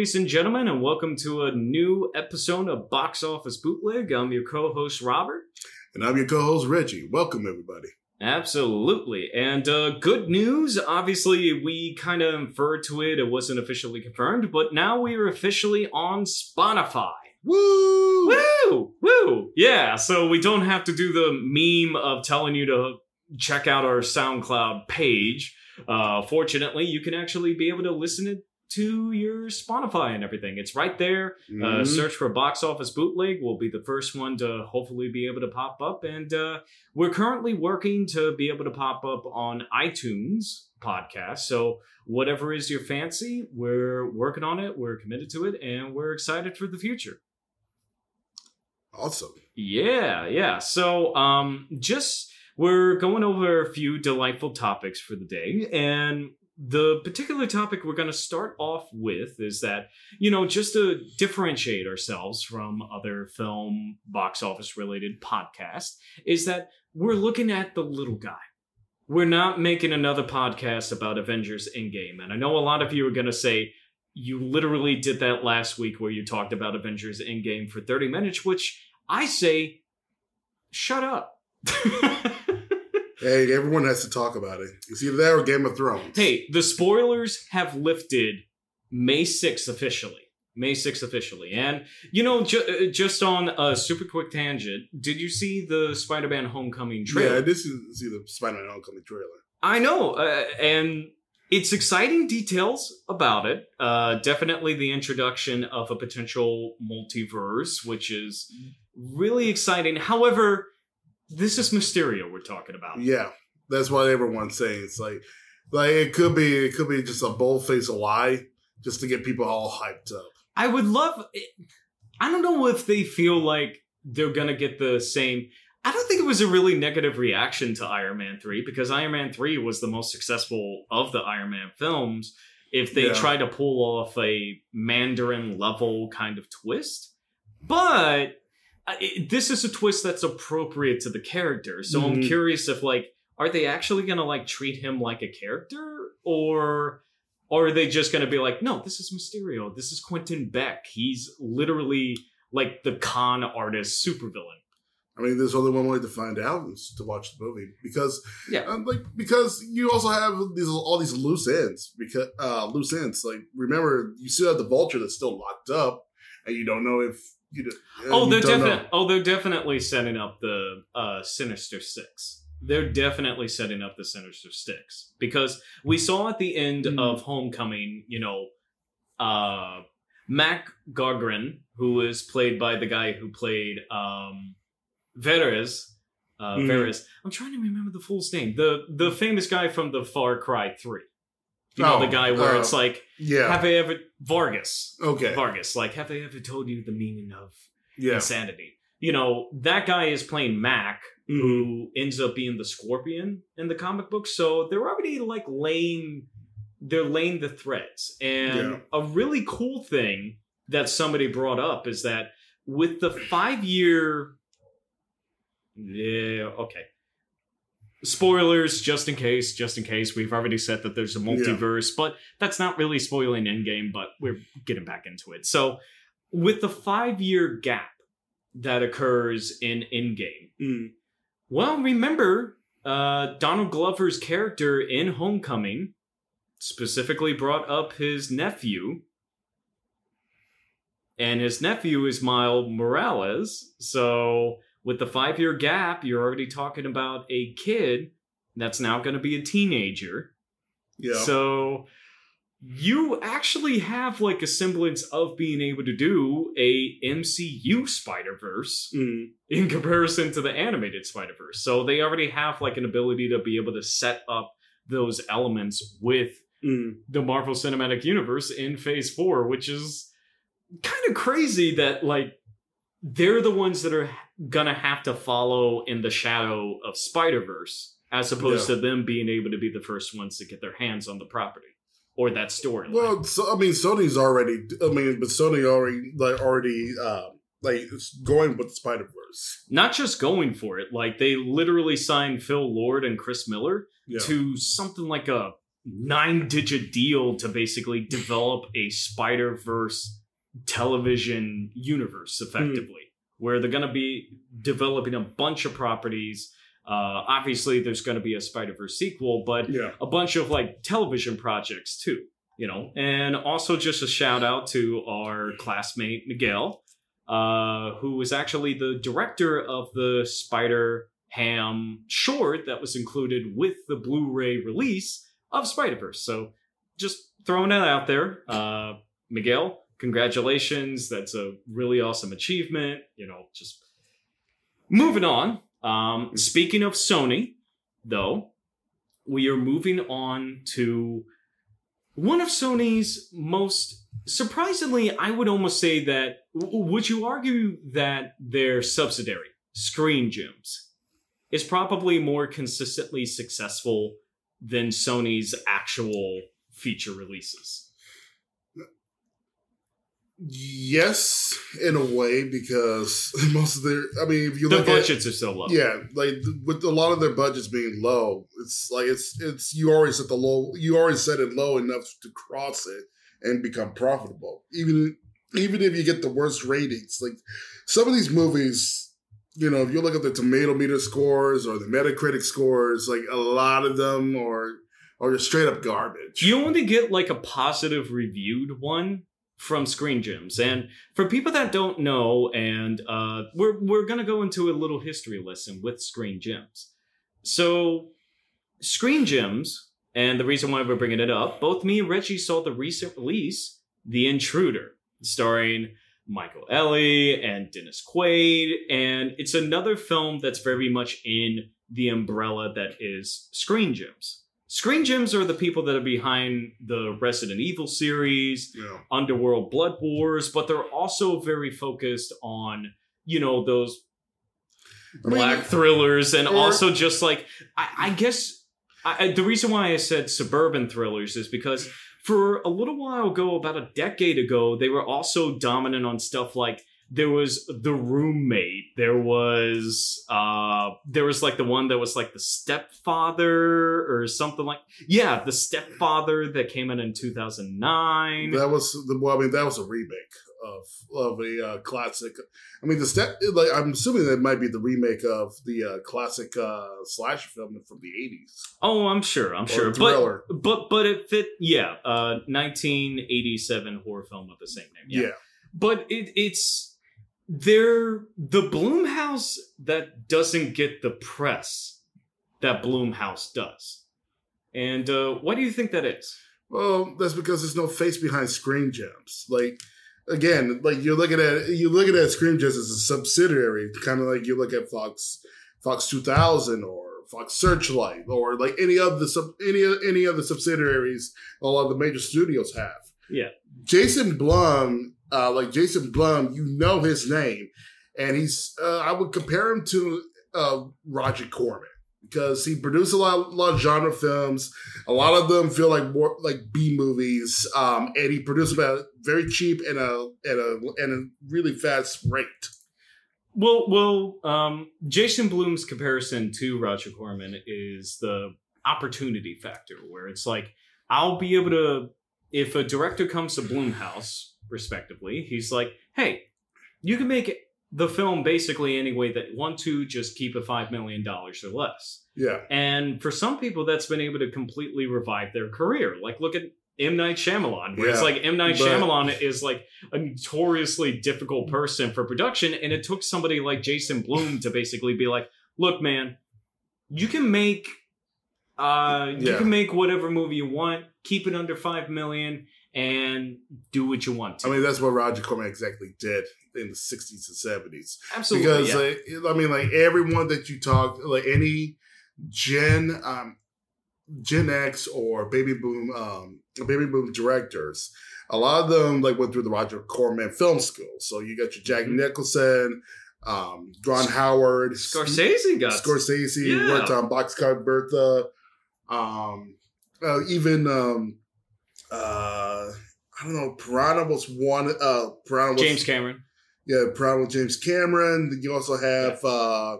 Ladies and gentlemen, and welcome to a new episode of Box Office Bootleg. I'm your co host, Robert. And I'm your co host, Reggie. Welcome, everybody. Absolutely. And uh, good news. Obviously, we kind of inferred to it. It wasn't officially confirmed, but now we are officially on Spotify. Woo! Woo! Woo! Yeah, so we don't have to do the meme of telling you to check out our SoundCloud page. Uh, fortunately, you can actually be able to listen it to your Spotify and everything. It's right there. Uh, Mhm. search for Box Office Bootleg. We'll be the first one to hopefully be able to pop up. And uh, we're currently working to be able to pop up on iTunes podcast. So whatever is your fancy, we're working on it. We're committed to it, and we're excited for the future. awesome. Yeah, yeah. So, um, just we're going over a few delightful topics for the day, and the particular topic we're going to start off with is that you know just to differentiate ourselves from other film box office related podcasts is that we're looking at the little guy. We're not making another podcast about Avengers Endgame, and I know a lot of you are going to say. You literally did that last week where you talked about Avengers Endgame for 30 minutes, which I say, shut up. Hey, everyone has to talk about it. It's either that or Game of Thrones. hey, the spoilers have lifted May 6th officially. May 6th officially. And, you know, ju- uh, just on a super quick tangent, did you see the Spider Man Homecoming trailer? Yeah, this is see the Spider-Man Homecoming trailer. I know, uh, and it's exciting details about it. Uh, definitely the introduction of a potential multiverse, which is really exciting. However, this is Mysterio we're talking about. Yeah, that's what everyone's saying. It's like, like it could be, it could be just a bold face lie, just to get people all hyped up. I would love. I don't know if they feel like they're gonna get the same. I don't think it was a really negative reaction to Iron Man 3 because Iron Man 3 was the most successful of the Iron Man films. If they Yeah. try to pull off a Mandarin level kind of twist, but this is a twist that's appropriate to the character. So I'm Mhm. curious if like are they actually gonna like treat him like a character or or are they just gonna be like, no, this is Mysterio, this is Quentin Beck. He's literally like the con artist supervillain. I mean, there's only one way to find out is to watch the movie because, Yeah. um, like because you also have these all these loose ends because uh, loose ends. Like remember, you still have the Vulture that's still locked up, and you don't know if you. do- Oh, they're definitely oh they're definitely setting up the uh, Sinister Six. They're definitely setting up the Sinister Six because we saw at the end Mhm. of Homecoming, you know, uh, Mac Gargan, who is played by the guy who played um, Veres. Uh. Veres. I'm trying to remember the fool's name. The the famous guy from the Far Cry Three. You know Oh, the guy where uh, it's like, Yeah. have they ever Vargas? okay. Vargas, like, have they ever told you the meaning of Yeah. insanity. You know, that guy is playing Mac, Mhm. who ends up being the Scorpion in the comic book. So they're already like laying they're laying the threads. And Yeah. a really cool thing that somebody brought up is that with the five year Yeah, okay. Spoilers, just in case, just in case. We've already said that there's a multiverse, but that's not really spoiling Endgame, but we're getting back into it. So, with the five year gap that occurs in Endgame, Mm. well, remember, uh, Donald Glover's character in Homecoming specifically brought up his nephew. And his nephew is Miles Morales. So, with the five year gap, you're already talking about a kid that's now going to be a teenager. Yeah. So you actually have like a semblance of being able to do a MCU Spider Verse Mm. in comparison to the animated Spider Verse. So they already have like an ability to be able to set up those elements with Mm. the Marvel Cinematic Universe in Phase 4, which is kind of crazy that like they're the ones that are gonna have to follow in the shadow of Spider Verse, as opposed Yeah. to them being able to be the first ones to get their hands on the property or that storyline. Well, so, I mean, Sony's already. I mean, but Sony already like already uh, like going with Spider Verse. Not just going for it, like they literally signed Phil Lord and Chris Miller Yeah. to something like a nine digit deal to basically develop a Spider Verse television universe effectively, where they're going to be developing a bunch of properties. Uh, obviously, there's going to be a Spider Verse sequel, but Yeah. a bunch of like television projects too, you know. And also just a shout out to our classmate Miguel, uh, who was actually the director of the Spider Ham short that was included with the Blu-ray release of Spider-Verse. So just throwing that out there. Uh, Miguel, congratulations. That's a really awesome achievement. You know, just moving on. Um, speaking of Sony, though, we are moving on to one of Sony's most surprisingly, I would almost say that, would you argue that their subsidiary, Screen Gems, is probably more consistently successful than Sony's actual feature releases? Yes, in a way, because most of their, I mean, if you The look at budgets are so low. Yeah, like with a lot of their budgets being low, it's like it's it's you already set the low, you already set it low enough to cross it and become profitable. Even even if you get the worst ratings, like some of these movies, you know, if you look at the tomato meter scores or the Metacritic scores, like a lot of them are are just straight up garbage. You only get like a positive reviewed one from Screen Gems. And for people that don't know, and uh, we're we're gonna go into a little history lesson with Screen Gems. So, Screen Gems, and the reason why we're bringing it up, both me and Reggie saw the recent release, The Intruder, starring Michael Ealy and Dennis Quaid, and it's another film that's very much in the umbrella that is Screen Gems. Screen Gems are the people that are behind the Resident Evil series, you know. Underworld Blood Wars, but they're also very focused on, you know, those I mean, black thrillers and or- also just like, I, I guess I, I- the reason why I said suburban thrillers is because for a little while ago, about a decade ago, they were also dominant on stuff like there was the roommate there was uh there was like the one that was like the stepfather or something like yeah the stepfather that came in in 2009 That was the well, I mean, that was a remake of of a uh, classic. I mean, the step like I'm assuming that might be the remake of the uh, classic uh, slasher film from the '80s. oh i'm sure i'm sure thriller. but but but it fit yeah uh 1987 horror film of the same name Yeah, yeah, but it it's they're the Blumhouse that doesn't get the press that Blumhouse does and uh why do you think that is well, that's because there's no face behind Screen Gems. Like again, like you're looking at you're looking at Screen Gems as a subsidiary, kind of like you look at Fox Fox 2000 or Fox Searchlight or like any of the sub any any of the subsidiaries a lot of the major studios have. Yeah. Jason Blum, uh, like Jason Blum, you know his name, and he's uh, I would compare him to uh, Roger Corman because he produced a lot, a lot of genre films. A lot of them feel like more like B movies, um, and he produced them very cheap and a and a and a really fast rate. Well, well, um, Jason Blum's comparison to Roger Corman is the opportunity factor, where it's like I'll be able to, if a director comes to Blumhouse, respectively, he's like, "Hey, you can make the film basically any way that you want to, just keep it five million dollars or less." Yeah, And for some people, that's been able to completely revive their career. Like, look at M. Night Shyamalan, where it's like M. Night but- Shyamalan is like a notoriously difficult person for production. And it took somebody like Jason Blum to basically be like, look, man, you can make. Uh, you Yeah. can make whatever movie you want, keep it under five million, and do what you want to. I mean that's what Roger Corman exactly did in the '60s and '70s. Absolutely, because yeah. like, I mean, like everyone that you talk, like any Gen um, Gen X or Baby Boom um, Baby Boom directors, a lot of them like went through the Roger Corman film school. So you got your Jack Mhm. Nicholson, um, Ron Howard, Scorsese got Scorsese Yeah. worked on Boxcar Bertha, um, uh, even um, uh, I don't know, Piranha was one. Uh, Piranha was James Cameron. yeah, Piranha with James Cameron. You also have uh,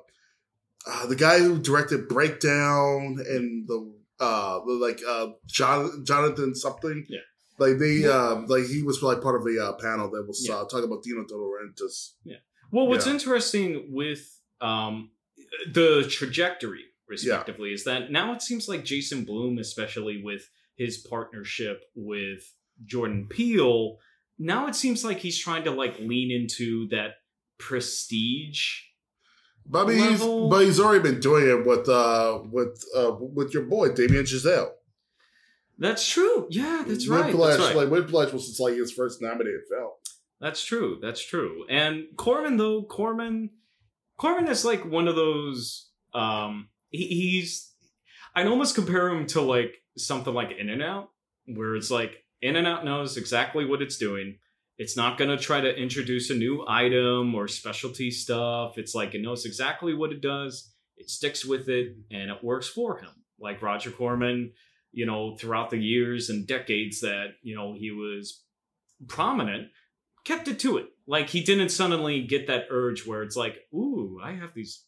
uh, the guy who directed Breakdown and the uh, like uh, John, Jonathan something. Yeah. Like they, um, like he was like part of a uh, panel that was Yeah. uh, talking about Dino De Laurentiis. Yeah. Well, what's Yeah. interesting with um, the trajectory, respectively, is that now it seems like Jason Blum, especially with his partnership with Jordan Peele, now it seems like he's trying to like lean into that prestige. But I mean, he's, but he's already been doing it with uh, with uh, with your boy Damien Chazelle. That's true. Yeah, that's right. Whiplash, That's right. like Whiplash was like his first nominated film. That's true. That's true. And Corman though, Corman Corman is like one of those um he, he's I'd almost compare him to like something like In and Out, where it's like In and Out knows exactly what it's doing. It's not gonna try to introduce a new item or specialty stuff. It's like it knows exactly what it does, it sticks with it, and it works for him. Like Roger Corman, you know, throughout the years and decades that, you know, he was prominent, kept it to it. Like he didn't suddenly get that urge where it's like, ooh, I have these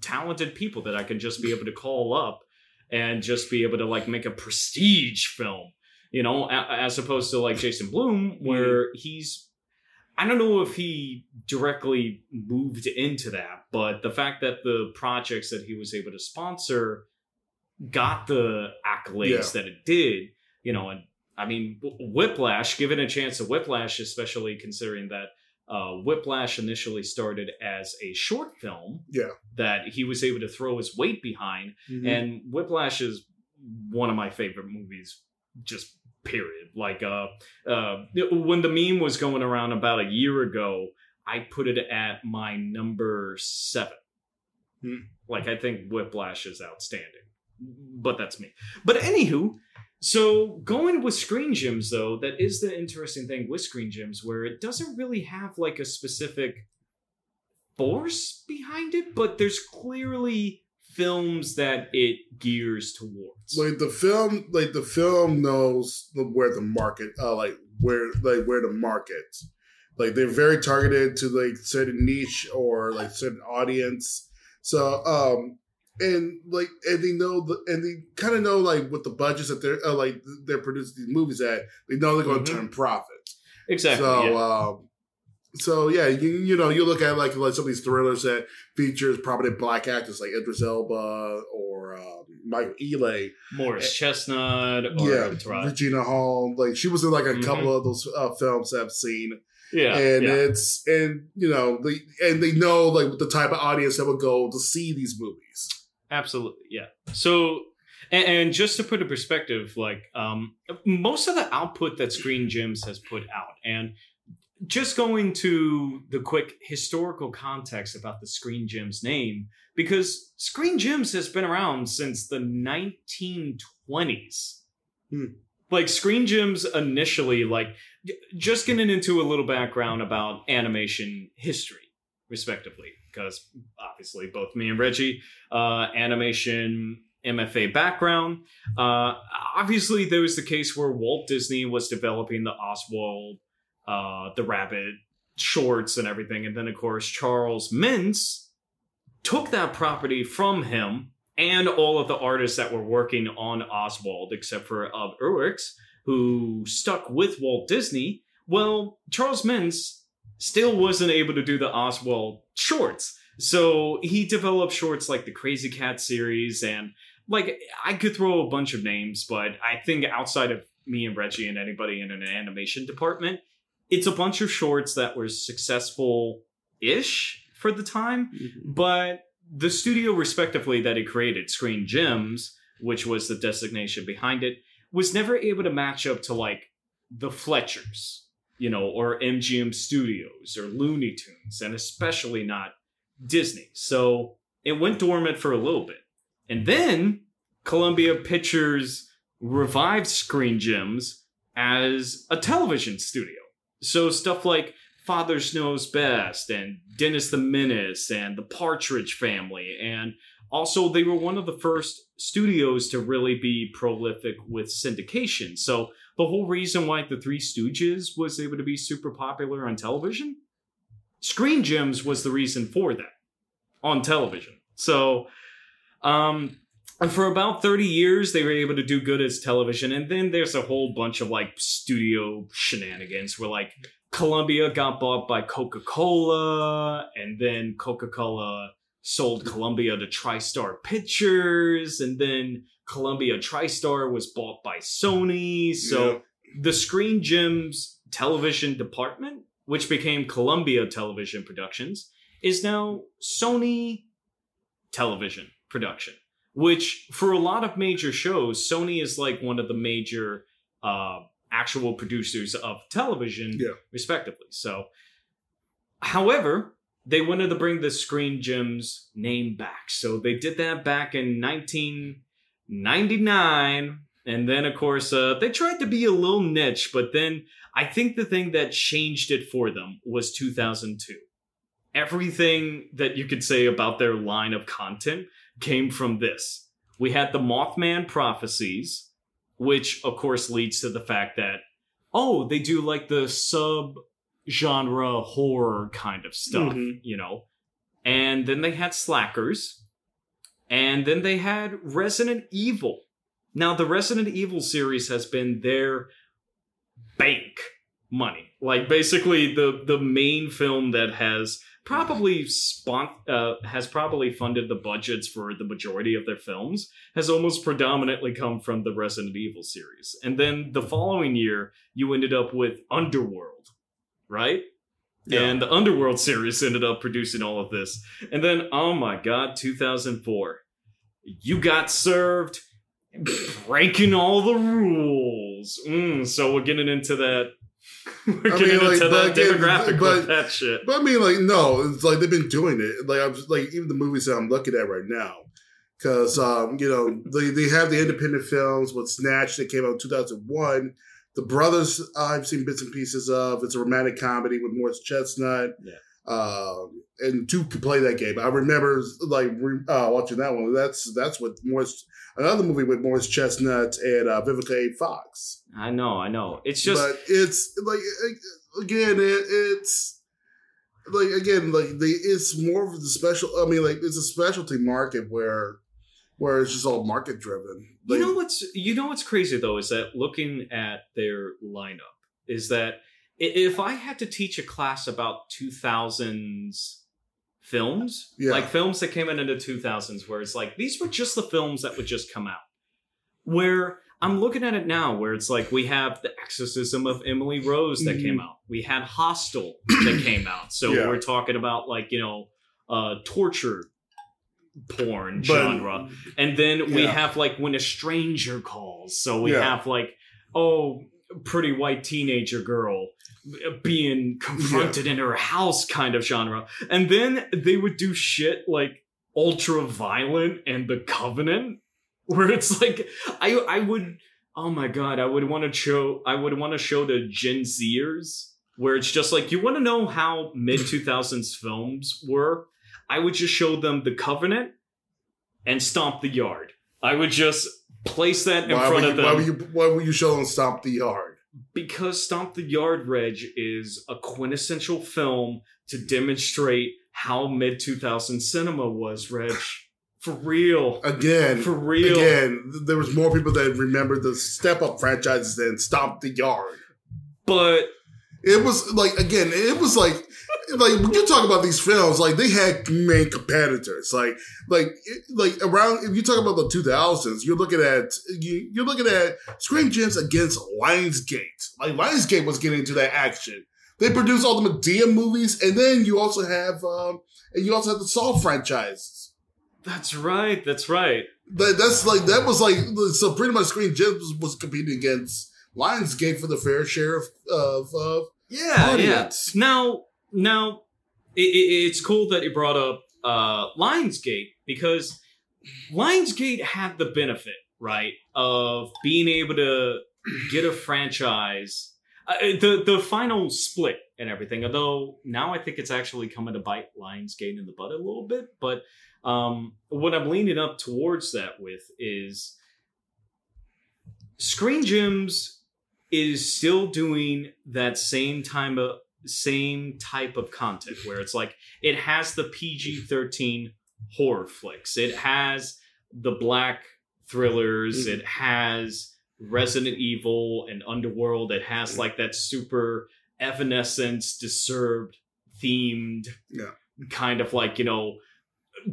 talented people that I can just be able to call up and just be able to like make a prestige film, you know, as opposed to like Jason Blum, mm-hmm. where he's. I don't know if he directly moved into that, but the fact that the projects that he was able to sponsor got the accolades that it did, you know, and I mean, Whiplash, given a chance to Whiplash, especially considering that uh, Whiplash initially started as a short film Yeah. that he was able to throw his weight behind. Mm-hmm. And Whiplash is one of my favorite movies, just period. Like, uh, uh, when the meme was going around about a year ago, I put it at my number seven. Hmm. Like, I think Whiplash is outstanding. But that's me. But anywho, so going with Screen Gems, though, that is the interesting thing with Screen Gems, where it doesn't really have like a specific force behind it, but there's clearly films that it gears towards. like the film like the film knows where the market uh like where like where the market like they're very targeted to like certain niche or like certain audience so um and like and they know the and they kind of know like what the budgets that they're uh, like they're producing these movies at they know they're going to Mhm. turn profit exactly. so yeah. um so yeah, you, you know you look at like like some of these thrillers that features prominent black actors like Idris Elba or um, Michael Ealy, Morris Chestnut or yeah, Tara- Regina Hall. Like she was in like a Mhm. couple of those uh, films I've seen, yeah, and yeah. it's and you know they and they know like the type of audience that would go to see these movies. Absolutely, yeah. So, and, and just to put in perspective, like um, most of the output that Screen Gems has put out, and just going to the quick historical context about the Screen Gems name, because Screen Gems has been around since the 1920s. Hmm. Like Screen Gems initially, like just getting into a little background about animation history, respectively, because obviously both me and Reggie uh, animation MFA background. Uh, obviously, there was the case where Walt Disney was developing the Oswald, uh, the Rabbit shorts and everything, and then of course Charles Mintz took that property from him and all of the artists that were working on Oswald, except for Ub Iwerks, who stuck with Walt Disney. Well, Charles Mintz still wasn't able to do the Oswald shorts. So he developed shorts like the Crazy Cat series, and like I could throw a bunch of names, but I think outside of me and Reggie and anybody in an animation department, it's a bunch of shorts that were successful ish for the time. Mm-hmm. But the studio, respectively, that he created, Screen Gems, which was the designation behind it, was never able to match up to like the Fleischers, you know, or MGM Studios or Looney Tunes, and especially not Disney. So it went dormant for a little bit. And then Columbia Pictures revived Screen Gems as a television studio. So stuff like Father Knows Best and Dennis the Menace and the Partridge Family. And also, they were one of the first studios to really be prolific with syndication. So the whole reason why the Three Stooges was able to be super popular on television, Screen Gems was the reason for that on television. So, um, and for about 30 years they were able to do good as television and then there's a whole bunch of like studio shenanigans where like columbia got bought by coca-cola and then coca-cola sold columbia to tristar pictures and then columbia tristar was bought by sony so Yeah. the screen gems television department which became columbia television productions is now sony television production which for a lot of major shows sony is like one of the major uh actual producers of television Yeah. respectively so however they wanted to bring the screen gems name back. So they did that back in 1999 and then of course uh, they tried to be a little niche but then i think the thing that changed it for them was 2002 everything that you could say about their line of content came from this. We had the Mothman prophecies, which of course leads to the fact that oh, they do like the sub genre horror kind of stuff, Mhm. you know. And then they had Slackers, and then they had Resident Evil. Now the Resident Evil series has been their bank money. Like basically the the main film that has probably spon- uh, has probably funded the budgets for the majority of their films has almost predominantly come from the Resident Evil series. And then the following year you ended up with Underworld, right? Yeah. And the Underworld series ended up producing all of this. And then oh my god, 2004. You got served breaking all the rules. Mm, so we're getting into that we're I getting mean, like, into that demographic but- with that shit. But I mean, like, no, it's like they've been doing it. Like, I'm just, like even the movies that I'm looking at right now, because um, you know they they have the independent films with Snatch that came out in 2001. The Brothers I've seen bits and pieces of. It's a romantic comedy with Morris Chestnut. Yeah. Um, and two could play that game. I remember like re- uh, watching that one. That's that's with Morris. Another movie with Morris Chestnut and uh, Vivica A. Fox I know, I know. It's just but it's like again it, it's like again like the it's more of the special i mean like it's a specialty market where where it's just all market driven you know what's you know what's crazy though is that looking at their lineup is that if I had to teach a class about 2000s films, Yeah. like films that came in in the 2000s where it's like these were just the films that would just come out. Where I'm looking at it now where it's like we have The Exorcism of Emily Rose that came out. We had Hostel that came out. So Yeah. we're talking about like, you know, uh torture porn But- genre. And then we Yeah. have like when a stranger calls. So we Yeah. have like, oh, pretty white teenager girl being confronted in her house kind of genre. And then they would do shit like ultra violent and the covenant where it's like I I would oh my god, I would want to show I would want to show the Gen Zers where it's just like you want to know how mid 2000s films were I would just show them the covenant and stomp the yard. I would just place that in why, front would of you, them why would you why would you show them stomp the yard because Stomp the Yard Reg is a quintessential film to demonstrate how mid 2000 cinema was, Reg. For real. again For real. again there was more people that remembered the step up franchises than stomp the yard But It was like again, it was like like when you talk about these films, like they had main competitors, like like like around. If you talk about the two thousands, you're looking at you, you're looking at Scream Gems against Lionsgate. Like Lionsgate was getting into that action. They produced all the Madea movies, and then you also have um and you also have the Saw franchises. that's right. That's right. That, that's like that was like so pretty much Scream Gems was, was competing against Lionsgate for the fair share of of, of Yeah, Audience. yeah. Now, now, it, it, it's cool that you brought up uh, Lionsgate because Lionsgate had the benefit, right, of being able to get a franchise. Uh, the the final split and everything. Although now I think it's actually coming to bite Lionsgate in the butt a little bit. But um, what I'm leaning up towards that with is Screen Gems is still doing that same time of same type of content where it's like it has the PG-13 horror flicks. It has the black thrillers. Mhm. It has Resident Evil and Underworld. It has like that super Evanescence, Disturbed themed, Yeah. kind of like you know,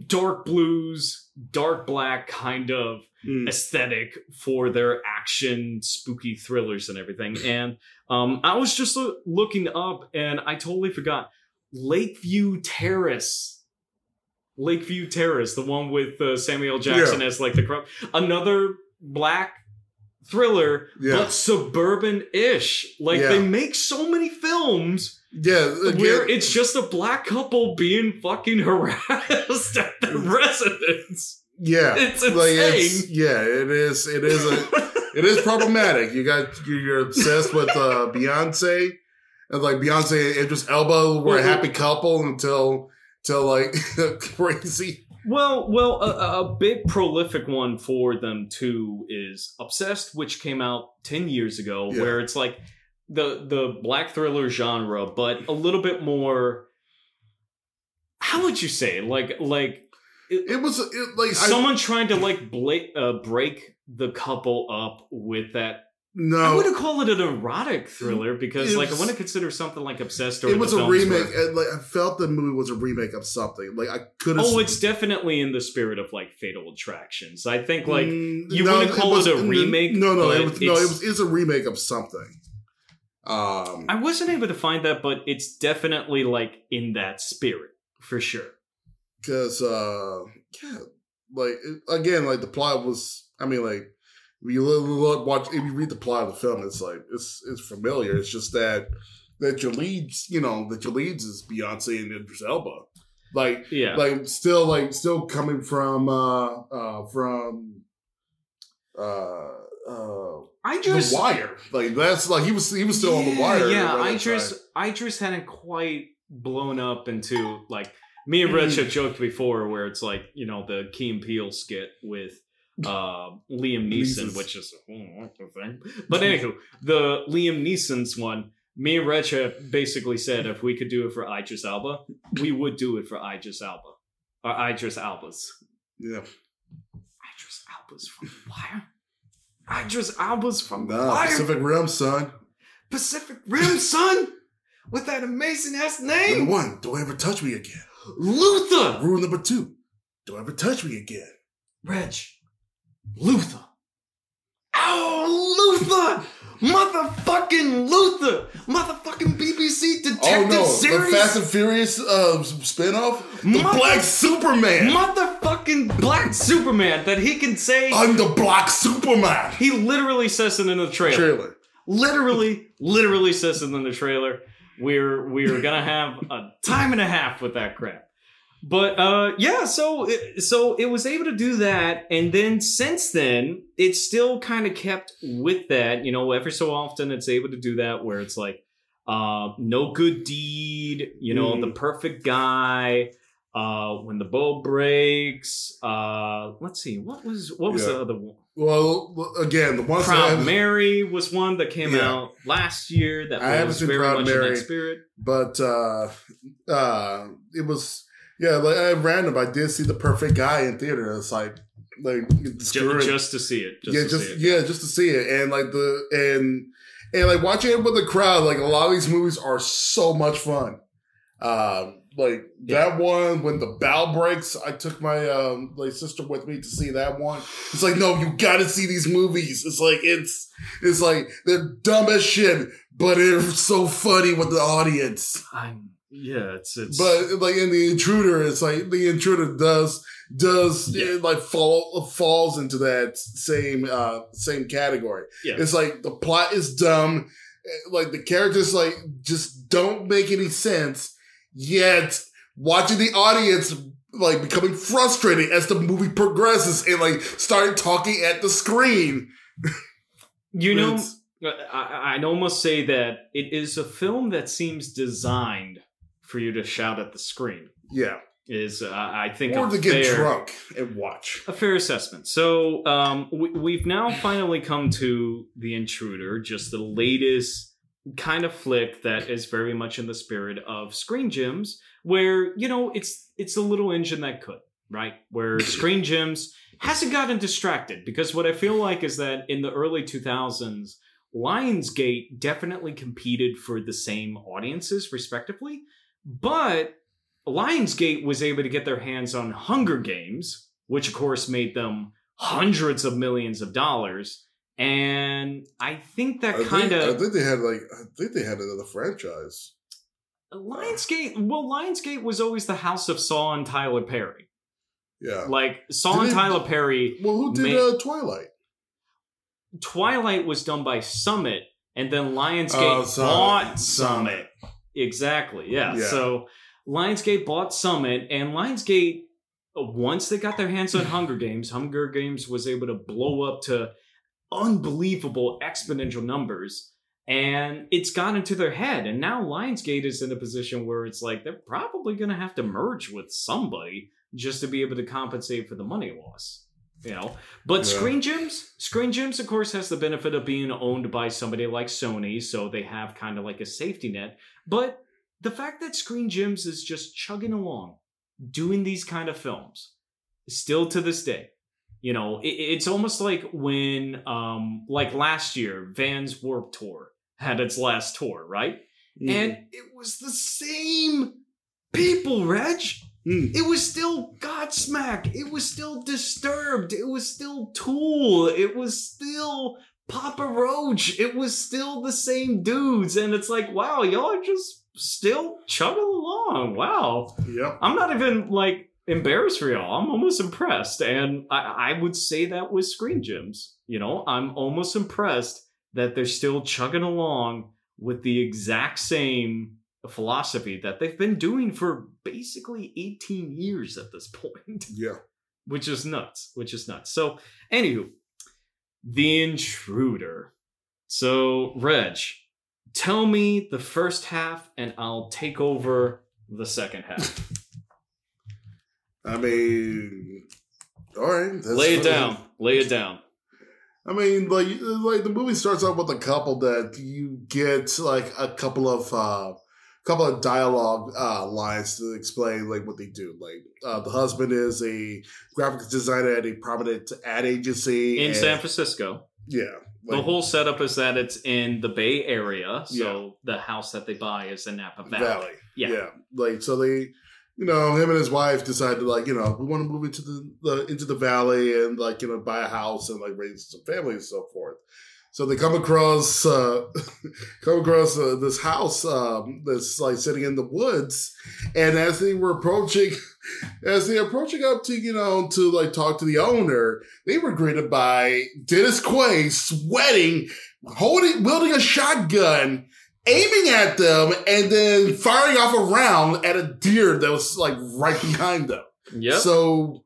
dark blues, dark black kind of Mm. aesthetic for their action spooky thrillers and everything and um i was just loo- looking up and i totally forgot lakeview terrace lakeview terrace the one with uh, samuel jackson as like the crow another black thriller Yeah. but suburban-ish like Yeah. they make so many films Yeah, again, where it's just a black couple being fucking harassed at the residence yeah, it's like it's yeah, it is. It is a it is problematic. You got you're obsessed with uh, Beyonce, and like Beyonce and just Elba were a happy couple until until like crazy. Well, well, a, a big prolific one for them too is Obsessed, which came out ten years ago, Yeah. where it's like the the black thriller genre, but a little bit more. How would you say? Like, like It was it, like I, someone trying to like bla- uh, break the couple up with that. No, I wouldn't call it an erotic thriller because, It like, I want wouldn't consider something like Obsessed or It was a remake, and like I felt the movie was a remake of something. Like I could have. Oh, it's definitely in the spirit of like Fatal Attractions. I think like Mm, you wouldn't call it a wasn't- remake, No, no, it was no, it was it's a remake of something. Um, I wasn't able to find that, but it's definitely like in that spirit for sure. Because uh, yeah, like again, like the plot was. I mean, like if you lo- lo- watch, if you read the plot of the film, it's like it's it's familiar. It's just that that your leads, you know, that your leads is Beyonce and Idris Elba. Like Yeah. like still like still coming from uh uh from uh uh I just the wire like that's like he was he was still on the wire Yeah, around I that just. I just hadn't quite blown up into like me and Rich have joked before where it's like, you know, the Key Peele skit with uh Liam Neeson, which is a whole thing. But anywho, the Liam Neeson's one, me and Rich have basically said if we could do it for Idris Alba, we would do it for Idris Alba. Or Idris Alba's. yeah Idris Alba's from Wire. Idris Alba's from nah Wire. Pacific Rim son Pacific Rim, son, with that amazing ass number name, one don't ever touch me again Luther. rule number two don't ever touch me again Reg, Luther. Oh, Luther, motherfucking Luther, motherfucking BBC detective oh no series, the Fast and Furious uh spinoff the Mother- Black Superman motherfucking Black Superman. That he can say. I'm the Black Superman he literally says it in the trailer. trailer literally, literally says it in the trailer. We're we're gonna have a time and a half with that crap. But uh, yeah, so it, so it was able to do that, and then since then, it's still kind of kept with that. You know, every so often, it's able to do that where it's like, uh, no good deed. You know, Mhm. the perfect guy. Uh, when the bow breaks. Uh, let's see, what was what was Yeah. the other one? Well again the ones Proud that I, Mary was one that came Yeah. out last year. That I haven't was seen very Proud much in Mary. that spirit. but uh uh it was yeah like at random i did see the perfect guy in theater it's like like Ju- discouraged. just to see it. Just yeah just it. yeah just to see it and like the and and like watching it with the crowd like a lot of these movies are so much fun um like that one when the bow breaks i took my um like sister with me to see that one it's like no you gotta see these movies it's like it's it's like they're dumb as shit but they're so funny with the audience I'm yeah. It's it's but like in the intruder, it's like the intruder does does Yeah. it like fall falls into that same uh same category. Yeah. It's like the plot is dumb, like the characters like just don't make any sense. Yet watching the audience like becoming frustrated as the movie progresses and like start talking at the screen. you know, I, I'd almost say that it is a film that seems designed for you to shout at the screen. yeah, Is uh, I think or a to get fair- drunk and watch. A fair assessment. So um, we, we've now finally come to The Intruder, just the latest kind of flick that is very much in the spirit of Screen Gems, where you know it's it's a little engine that could right, where Screen Gems hasn't gotten distracted because what I feel like is that in the early 2000s, Lionsgate definitely competed for the same audiences, respectively, but Lionsgate was able to get their hands on Hunger Games, which of course made them hundreds of millions of dollars. And I think that I kind think, I think they had like I think they had another franchise. Lionsgate. Well, Lionsgate was always the house of Saw and Tyler Perry. Yeah. Like Saw Did and they- Tyler Perry. well, who did ma- uh, Twilight? Twilight was done by Summit, and then Lionsgate Oh, Summit. bought Summit. Summit. Exactly. Yeah. Yeah. So Lionsgate bought Summit, and Lionsgate, once they got their hands on Hunger Games, Hunger Games was able to blow up to unbelievable exponential numbers. And it's got into their head. And now Lionsgate is in a position where it's like they're probably going to have to merge with somebody just to be able to compensate for the money loss. You know, but Yeah. Screen Gems, Screen Gems, of course, has the benefit of being owned by somebody like Sony, so they have kind of like a safety net. But the fact that Screen Gems is just chugging along, doing these kind of films, still to this day, you know, it, it's almost like when, um, like last year, Vans Warp Tour had its last tour, right? Mm-hmm. And it was the same people, Reg. Mm. It was still Godsmack. It was still Disturbed. It was still Tool. It was still Papa Roach. It was still the same dudes. And it's like, wow, y'all are just still chugging along. Wow. Yep. I'm not even like embarrassed for y'all. I'm almost impressed. And I, I would say that with Screen Gems. You know, I'm almost impressed that they're still chugging along with the exact same philosophy that they've been doing for basically 18 years at this point, Yeah. which is nuts, which is nuts. So, anywho, The Intruder. So, Reg, tell me the first half and I'll take over the second half. I mean, all right. Lay it fine. down. Lay it down. I mean, like, like the movie starts off with a couple that you get like a couple of uh couple of dialogue uh lines to explain like what they do. Like, uh, the husband is a graphics designer at a prominent ad agency In and- San Francisco. Yeah, The whole setup is that it's in the Bay Area, so the house that they buy is in Napa Valley. Valley. Yeah. yeah. Like, so they. You know, him and his wife decided, like, you know, we want to move into the, the into the valley and like, you know, buy a house and like raise some family and so forth. So they come across uh, come across uh, this house um, that's like sitting in the woods, and as they were approaching, as they approaching up to you know to like talk to the owner, they were greeted by Dennis Quaid sweating, holding wielding a shotgun, aiming at them, and then firing off a round at a deer that was like right behind them. Yeah. So,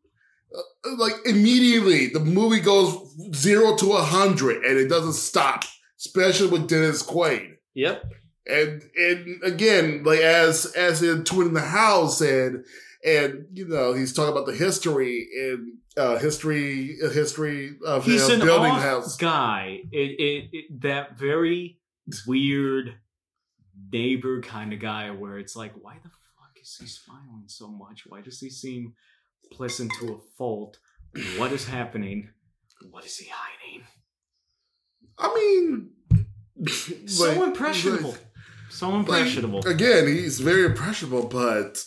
uh, like immediately, the movie goes zero to a hundred, and it doesn't stop. Especially with Dennis Quaid, yep. and and again, like as as the twin in the house, and and you know he's talking about the history and uh, history history of He's the an building off house. guy. It, it, it that very weird neighbor kind of guy where it's like, why the fuck is he smiling so much? Why does he seem pleasant to a fault? What is happening? What is he hiding? I mean, So like- impressionable. like- so impressionable. Like, again, he's very impressionable, but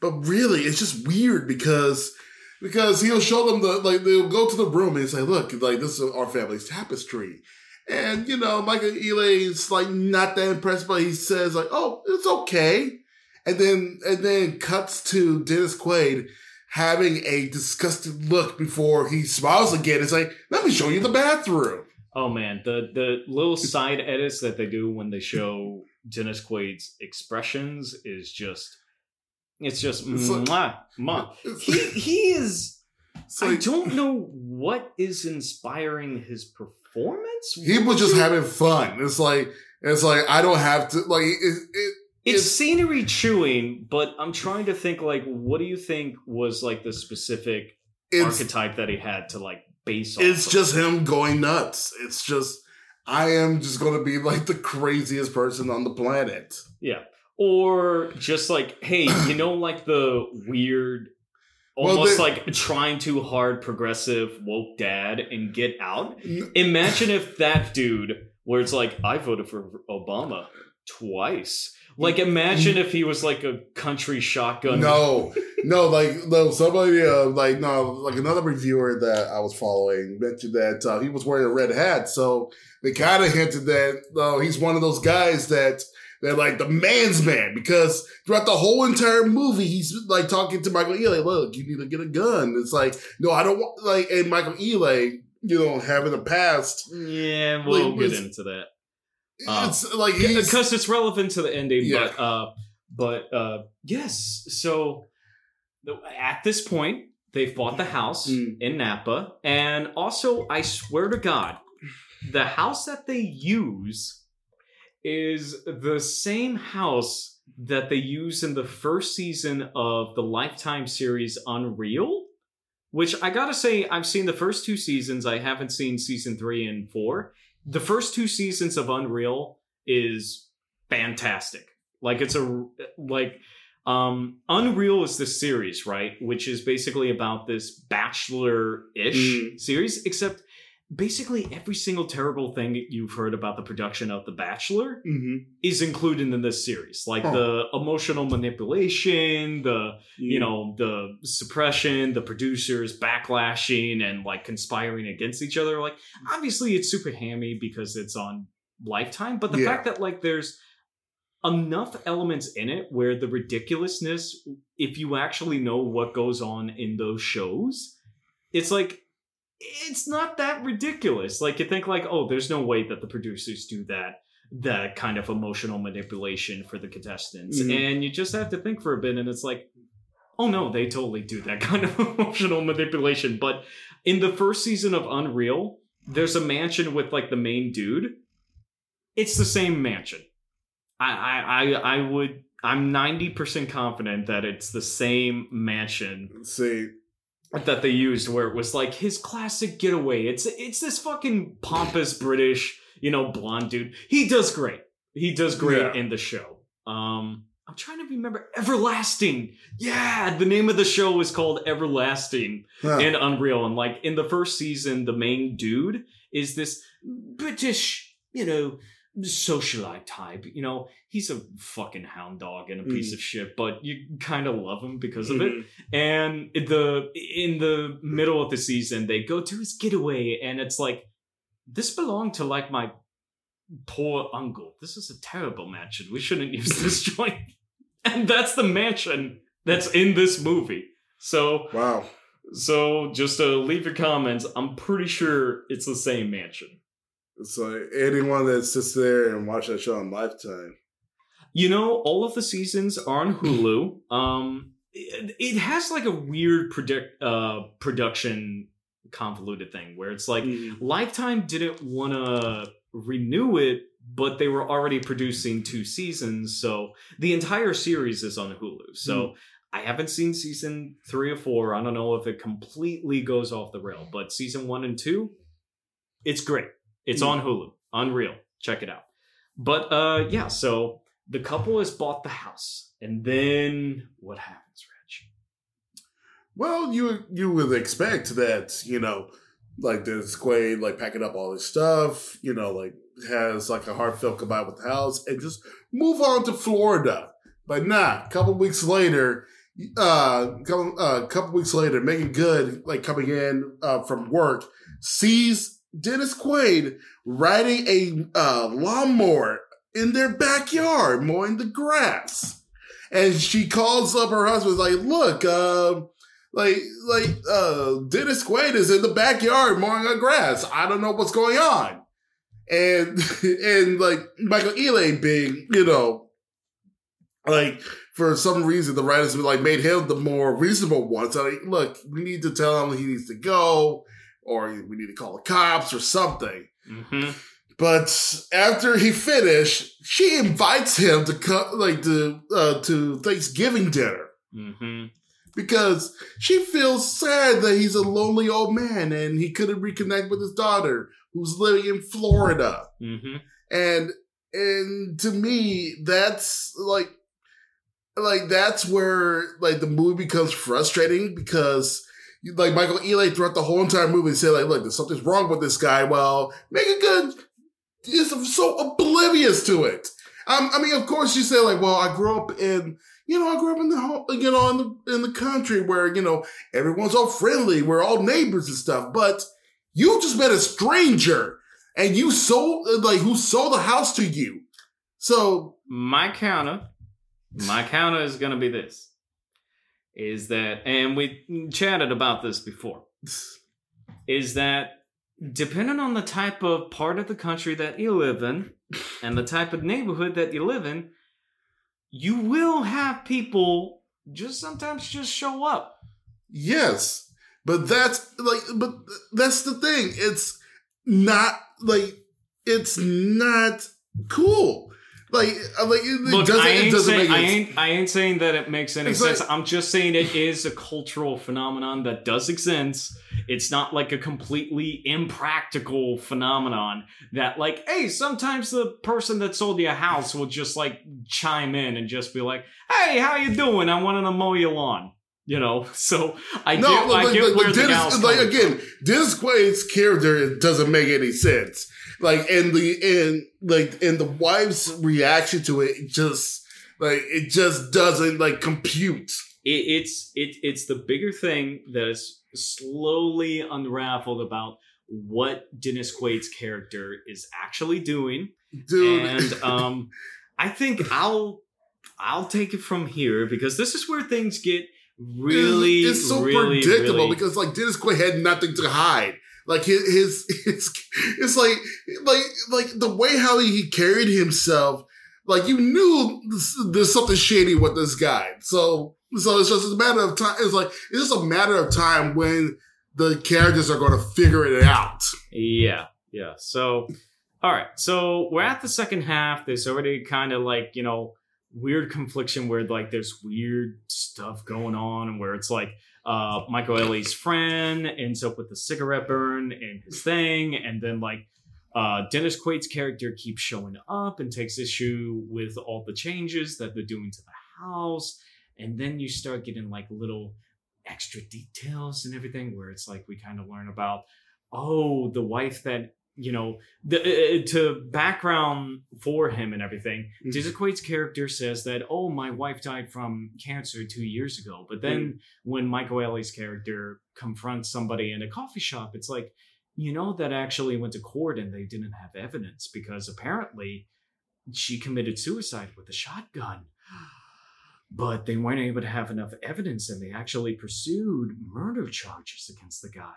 but really, it's just weird because because he'll show them the like they'll go to the room and say, "Look, like this is our family's tapestry," and you know, Michael Ealy is like not that impressed, but he says like, "Oh, it's okay," and then and then cuts to Dennis Quaid having a disgusted look before he smiles again. It's like, "Let me show you the bathroom." Oh man, the the little side edits that they do when they show Dennis Quaid's expressions is just it's just It's like- mwah, mwah. It's- He he is it's I don't know what is inspiring his performance. He was just having fun. It's like it's like I don't have to like it. it it's, it's- scenery chewing, but I'm trying to think like what do you think was like the specific archetype that he had to like base it's of? just him going nuts. It's just I am just gonna be like the craziest person on the planet. Yeah. Or just like, hey, you know, like the weird Well, almost they- like trying too hard, progressive woke dad, and get out. Imagine if that dude, where it's like, I voted for Obama twice. Like, imagine if he was like a country shotgun. No, no, like no. Somebody, uh, like no, like another reviewer that I was following mentioned that uh, he was wearing a red hat, so they kind of hinted that uh, he's one of those guys that they're like the man's man because throughout the whole entire movie he's like talking to Michael Ealy, look, you need to get a gun. It's like no, I don't want like, and Michael Ealy, you know, having a past, Yeah, we'll Like, get into that. Uh, it's like because it's relevant to the ending Yeah. but uh but uh yes so at this point they bought the house Mm. in napa and also i swear to god the house that they use is the same house that they use in the first season of the lifetime series unreal which i gotta say i've seen the first two seasons i haven't seen season three and four the first two seasons of Unreal is fantastic. Like it's a like um Unreal is the series, right? Which is basically about this bachelor-ish Mm. series except basically every single terrible thing you've heard about the production of The Bachelor Mhm. is included in this series. Like Huh. the emotional manipulation, the you know the suppression the producers backlashing and like conspiring against each other like obviously it's super hammy because it's on lifetime but the Yeah. fact that like there's enough elements in it where the ridiculousness if you actually know what goes on in those shows it's like it's not that ridiculous. Like you think like oh there's no way that the producers do that that kind of emotional manipulation for the contestants. Mhm. and you just have to think for a bit and it's like oh no they totally do that kind of emotional manipulation. But in the first season of unreal there's a mansion with like the main dude. It's the same mansion. I i i, I would i'm 90% confident that it's the same mansion. See, that they used where it was like his classic getaway. It's it's this fucking pompous British, you know, blonde dude. He does great. He does great Yeah. in the show. Um I'm trying to remember Everlasting. Yeah, the name of the show is called Everlasting and Unreal. And like in the first season, the main dude is this British, you know, socialite type. You know, he's a fucking hound dog and a piece Mhm. of shit, but you kind of love him because of it Mhm. and the in the middle of the season they go to his getaway and it's like this belonged to like my poor uncle this is a terrible mansion we shouldn't use this joint and that's the mansion that's in this movie so Wow. so just to leave your comments i'm pretty sure it's the same mansion So anyone that sits there and watch that show on Lifetime, You know, all of the seasons are on Hulu. Um, it, it has like a weird predict uh production convoluted thing where it's like Lifetime didn't want to renew it, but they were already producing two seasons, so the entire series is on Hulu. So I haven't seen season three or four. I don't know if it completely goes off the rail, but season one and two, it's great. It's Hmm. on Hulu. Unreal. Check it out. But uh yeah, so the couple has bought the house. And then what happens, Reg? well, you you would expect that you know, like this Quaid like packing up all his stuff, you know, like has like a heartfelt goodbye with the house, and just move on to Florida. But nah, a couple weeks later, uh, couple, uh, couple weeks later, Meagan Good like coming in uh, from work sees Dennis Quaid riding a uh, lawnmower in their backyard mowing the grass. And she calls up her husband, like, look, uh, like, like, uh, Dennis Quaid is in the backyard mowing the grass. I don't know what's going on. And, and like, Michael Ealy being, you know, like, for some reason, the writers like made him the more reasonable one. So, like, look, we need to tell him he needs to go, or we need to call the cops or something. Mm-hmm. But after he finished, she invites him to come, like to uh, to Thanksgiving dinner Mm-hmm. because she feels sad that he's a lonely old man and he couldn't reconnect with his daughter who's living in Florida. Mm-hmm. And and to me, that's like like that's where like the movie becomes frustrating because like Michael Ealy throughout the whole entire movie say like, look, there's something's wrong with this guy. Well, Meagan Good is so oblivious to it. Um, I mean, of course, you say like, well, I grew up in, you know, I grew up in the you know, in the in the country where you know everyone's all friendly, we're all neighbors and stuff. But you just met a stranger, and you sold like who sold the house to you. So my counter, my counter is to be this: is that, and we chatted about this before, is that depending on the type of part of the country that you live in and the type of neighborhood that you live in, you will have people just sometimes just show up. Yes, but that's like, but that's the thing. It's not like it's not cool. Like, uh, like it, Look, doesn't, I it ain't, doesn't saying, make I ain't I ain't saying that it makes any It's sense. like- I'm just saying it is a cultural phenomenon that does exist. It's not like a completely impractical phenomenon that like, hey, sometimes the person that sold you a house will just like chime in and just be like, hey, how you doing? I wanted to mow your lawn. You know, so I No, get, like, I get like, where like the Dennis, like again. Dennis Quaid's character doesn't make any sense. Like, and the and like and the wife's reaction to it, just like it just doesn't like compute. it, it's it, it's the bigger thing that is slowly unraveled about what Dennis Quaid's character is actually doing, Dude, and um, I think I'll I'll take it from here because this is where things get really it's, it's so really, predictable really- because like Dennis Quaid had nothing to hide. Like his, his, his it's like like like the way how he carried himself. Like you knew there's something shady with this guy. So so it's just a matter of time. It's like it's just a matter of time when the characters are going to figure it out. Yeah, yeah. So, all right. So we're at the second half. There's already kind of like you know weird confliction where like there's weird stuff going on, and where it's like uh Michael Ealy's friend ends up with a cigarette burn in his thing, and then like uh Dennis Quaid's character keeps showing up and takes issue with all the changes that they're doing to the house, and then you start getting like little extra details and everything where it's like we kind of learn about oh the wife that you know the uh, uh, to background for him and everything. Mm-hmm. Dennis Quaid's character says that oh my wife died from cancer two years ago. But then mm. when Michael Ealy's character confronts somebody in a coffee shop it's like you know that actually went to court and they didn't have evidence because apparently she committed suicide with a shotgun. But they weren't able to have enough evidence and they actually pursued murder charges against the guy.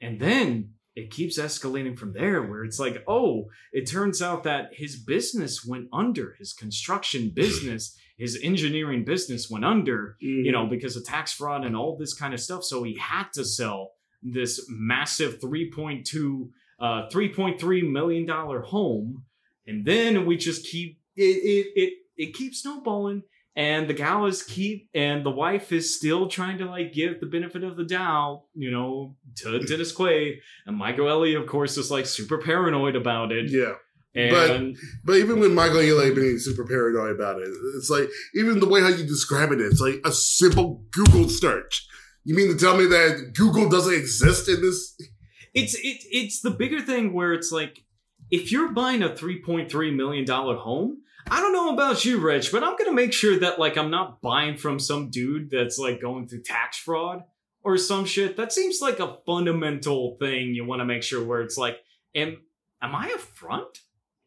And then it keeps escalating from there where it's like oh it turns out that his business went under his construction business his engineering business went under you know because of tax fraud and all this kind of stuff. So he had to sell this massive 3.2 uh 3.3 million dollar home. And then we just keep it it it, it keeps snowballing and the gal is keep and the wife is still trying to like give the benefit of the doubt you know to dennis quaid and michael ealy of course is like super paranoid about it Yeah. and But even when Michael Ealy being super paranoid about it, it's like even the way how you describe it, it's like a simple Google search. You mean to tell me that Google doesn't exist in this? it's it, it's the bigger thing where it's like if you're buying a 3.3 million dollar home i don't know about you rich but i'm gonna make sure that like i'm not buying from some dude that's like going through tax fraud or some shit that seems like a fundamental thing you want to make sure where it's like am am i a front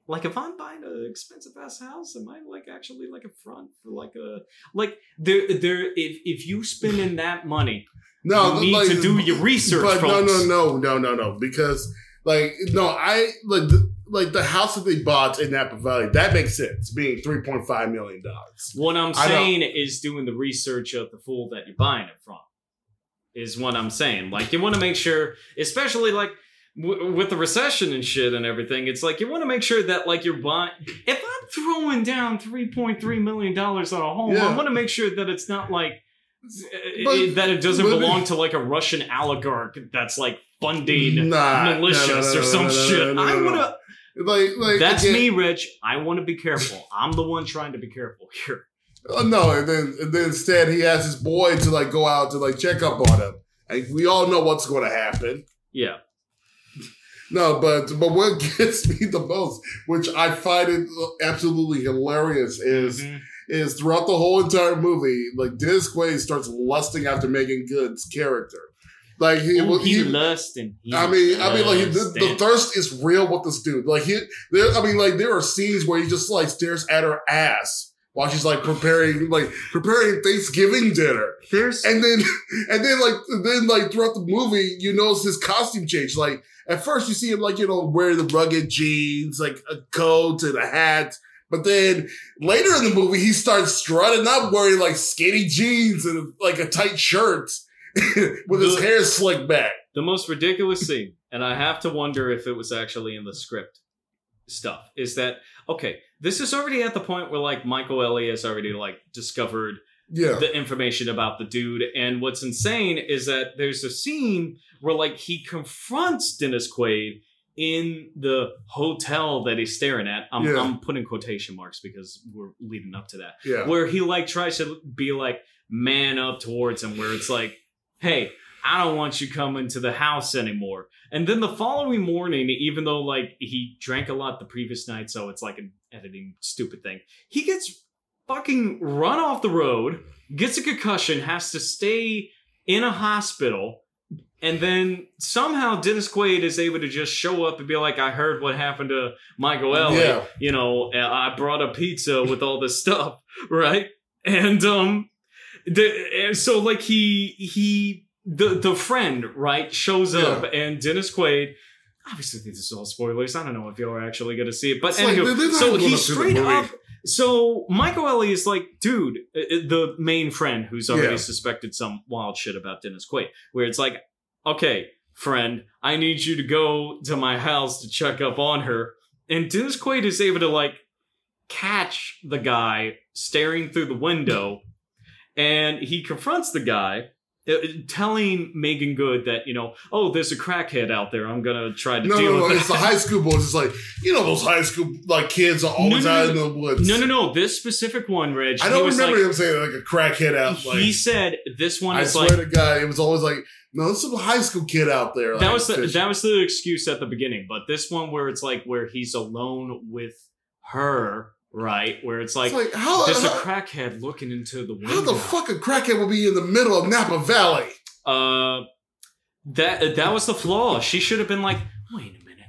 like if i'm buying an expensive ass house am i like actually like a front for like a like there there if if you spend in that money No, you need like, to do your research But no, folks. no, no, no, no, no. Because like no, I like the, like the house that they bought in Napa Valley that makes sense, being three point five million dollars. What I'm saying is doing the research of the fool that you're buying it from. Is what I'm saying. Like you want to make sure, especially like w- with the recession and shit and everything. It's like you want to make sure that like you're buying. If I'm throwing down 3.3 million dollars on a home, Yeah. I want to make sure that it's not like But- it- that it doesn't belong to like a Russian oligarch that's like funding Nah, no, no, militias no, or some shit. I want to. Like, like That's again, me, Rich. I want to be careful. I'm the one trying to be careful here. Oh, no, and then and then instead he asks his boy to like go out to like check up on him. And we all know what's going to happen. Yeah. No, but but what gets me the most, which I find it absolutely hilarious, is Mhm. is throughout the whole entire movie, like Dennis Quaid starts lusting after Meagan Good's character. Like he, Ooh, he, he lusting. He I mean, I mean, like the, the thirst is real with this dude. Like he, there, I mean, like there are scenes where he just like stares at her ass while she's like preparing, like preparing Thanksgiving dinner, There's and then, and then like, then like throughout the movie, you notice his costume change. Like at first, you see him like you know wearing the rugged jeans, like a coat and a hat. But then later in the movie, he starts strutting up wearing like skinny jeans and like a tight shirt with his hair slicked back. the most ridiculous scene, and I have to wonder if it was actually in the script stuff, is that okay, this is already at the point where like Michael Ealy has already like discovered Yeah. the information about the dude. And what's insane is that there's a scene where like he confronts Dennis Quaid in the hotel that he's staring at. I'm, Yeah. I'm putting quotation marks because we're leading up to that. Yeah. Where he like tries to be like man up towards him, where it's like, hey, I don't want you coming to the house anymore. And then the following morning, even though like he drank a lot the previous night, so it's like an editing stupid thing, he gets fucking run off the road, gets a concussion, has to stay in a hospital, and then somehow Dennis Quaid is able to just show up and be like, I heard what happened to Michael Ealy. Yeah. You know, I brought a pizza with all this stuff, right? And um the so like he he the the friend, right, shows up and Dennis Quaid Obviously, this is all spoilers. I don't know if y'all are actually going to see it, but It's like, they're not so he up to the straight up so Michael Ealy is like, dude, uh, uh, the main friend who's already Yeah. suspected some wild shit about Dennis Quaid, where it's like, okay, friend, I need you to go to my house to check up on her. And Dennis Quaid is able to like catch the guy staring through the window, and he confronts the guy. uh, Telling Meagan Good that you know, oh, there's a crackhead out there. I'm gonna try to No, deal no, no. with It's that. the high school boys. It's like you know those high school like kids are always No, no, out in the woods. No, no, no. This specific one, Reg. I don't remember like, him saying like a crackhead out. Like he said this one I is swear like to God, it was always like no, there's a high school kid out there. that like, was the fishing. that was the excuse at the beginning. But this one where it's like where he's alone with her, right? Where it's like, It's like how, there's a crackhead looking into the window. how the fuck a crackhead will be in the middle of Napa Valley? Uh, that that was the flaw. She should have been like, wait a minute.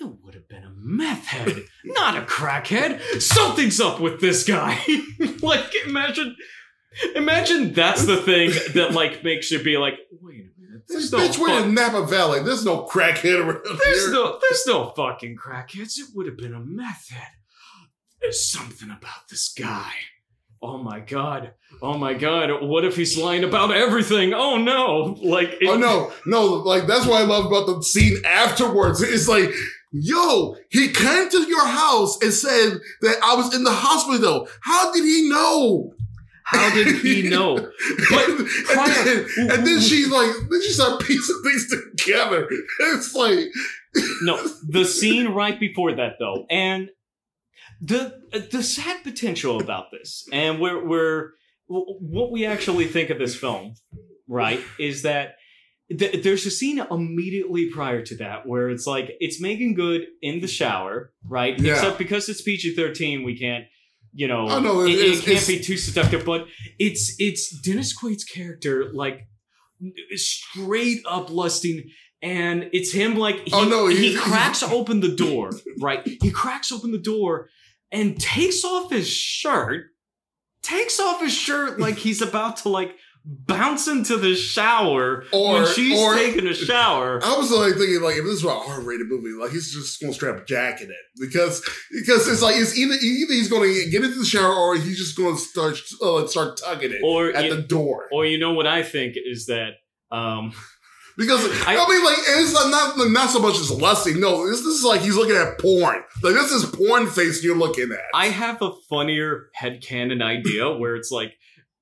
It would have been a meth head, not a crackhead. Something's up with this guy. like, imagine, imagine that's the thing that like makes you be like, wait a minute. This no, bitch, we're in Napa Valley. There's no crackhead around there's here. no, there's no fucking crackheads. It would have been a meth head. There's something about this guy. Oh my god. Oh my god. What if he's lying about everything? Oh no. Like, it- oh no, no, like that's what I love about the scene afterwards. It's like, yo, he came to your house and said that I was in the hospital. How did he know? How did he know? But and, then, and then she's like, then she started piecing things together. It's like, No, the scene right before that though, and the the sad potential about this, and where we're what we actually think of this film, right, is that th- there's a scene immediately prior to that where it's like it's Meagan Good in the shower, right? Yeah. Except because it's PG thirteen, we can't. You know, Oh, no, it, it- can't be too seductive, but it's it's Dennis Quaid's character like straight up lusting and it's him like he, Oh, no, he cracks open the door right he cracks open the door and takes off his shirt takes off his shirt like he's about to like bounce into the shower Or- when she's or- taking a shower I was like thinking, like, if this was a R-rated movie, like he's just gonna strap Jack in it because because it's like it's either either he's gonna get into the shower or he's just gonna start uh, start tugging it or at you, the door. or you know what i think is that um Because I, I- mean, like it's not not, so much as lusting. No, this, this is like he's looking at porn. Like this is porn face you're looking at. I have a funnier headcanon idea where it's like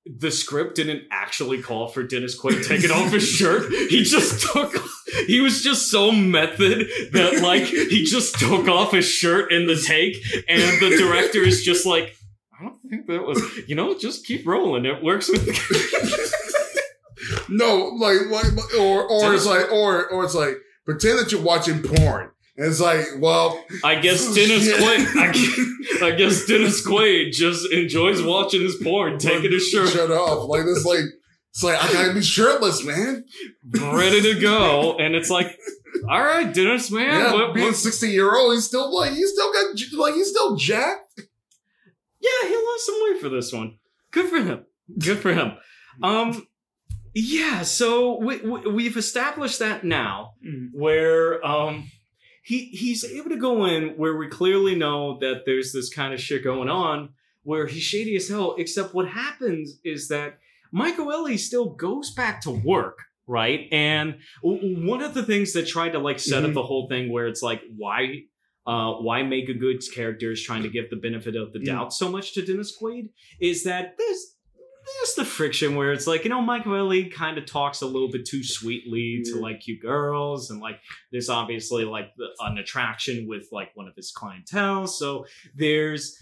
the script didn't actually call for Dennis Quaid taking off his shirt. He just took he was just so method that like he just took off his shirt in the take and the director is just like I don't think that was, you know, just keep rolling. It works with. no, like, like, or or it's like, or or it's like, pretend that you're watching porn. And it's like, well, I guess Dennis shit. Quaid. I guess, I guess Dennis Quaid just enjoys watching his porn, taking his shirt, shirt off. Like this, like it's like I gotta be shirtless, man. ready to go, and it's like, all right, Dennis, man, Yeah, what, being sixty year old, he's still like he's still got like he's still jacked. yeah, he lost some weight for this one. Good for him. Good for him. Um, yeah. So we, we we've established that now, where um. He, he's able to go in where we clearly know that there's this kind of shit going on where he's shady as hell, except what happens is that Michael Ealy still goes back to work, right? And w- one of the things that tried to like set up Mhm. the whole thing where it's like, why uh, why make a good character is trying to give the benefit of the Mm. doubt so much to Dennis Quaid is that there's there's the friction where it's like, you know, Michael Ealy kind of talks a little bit too sweetly to like cute girls and like there's obviously like the, an attraction with like one of his clientele. So there's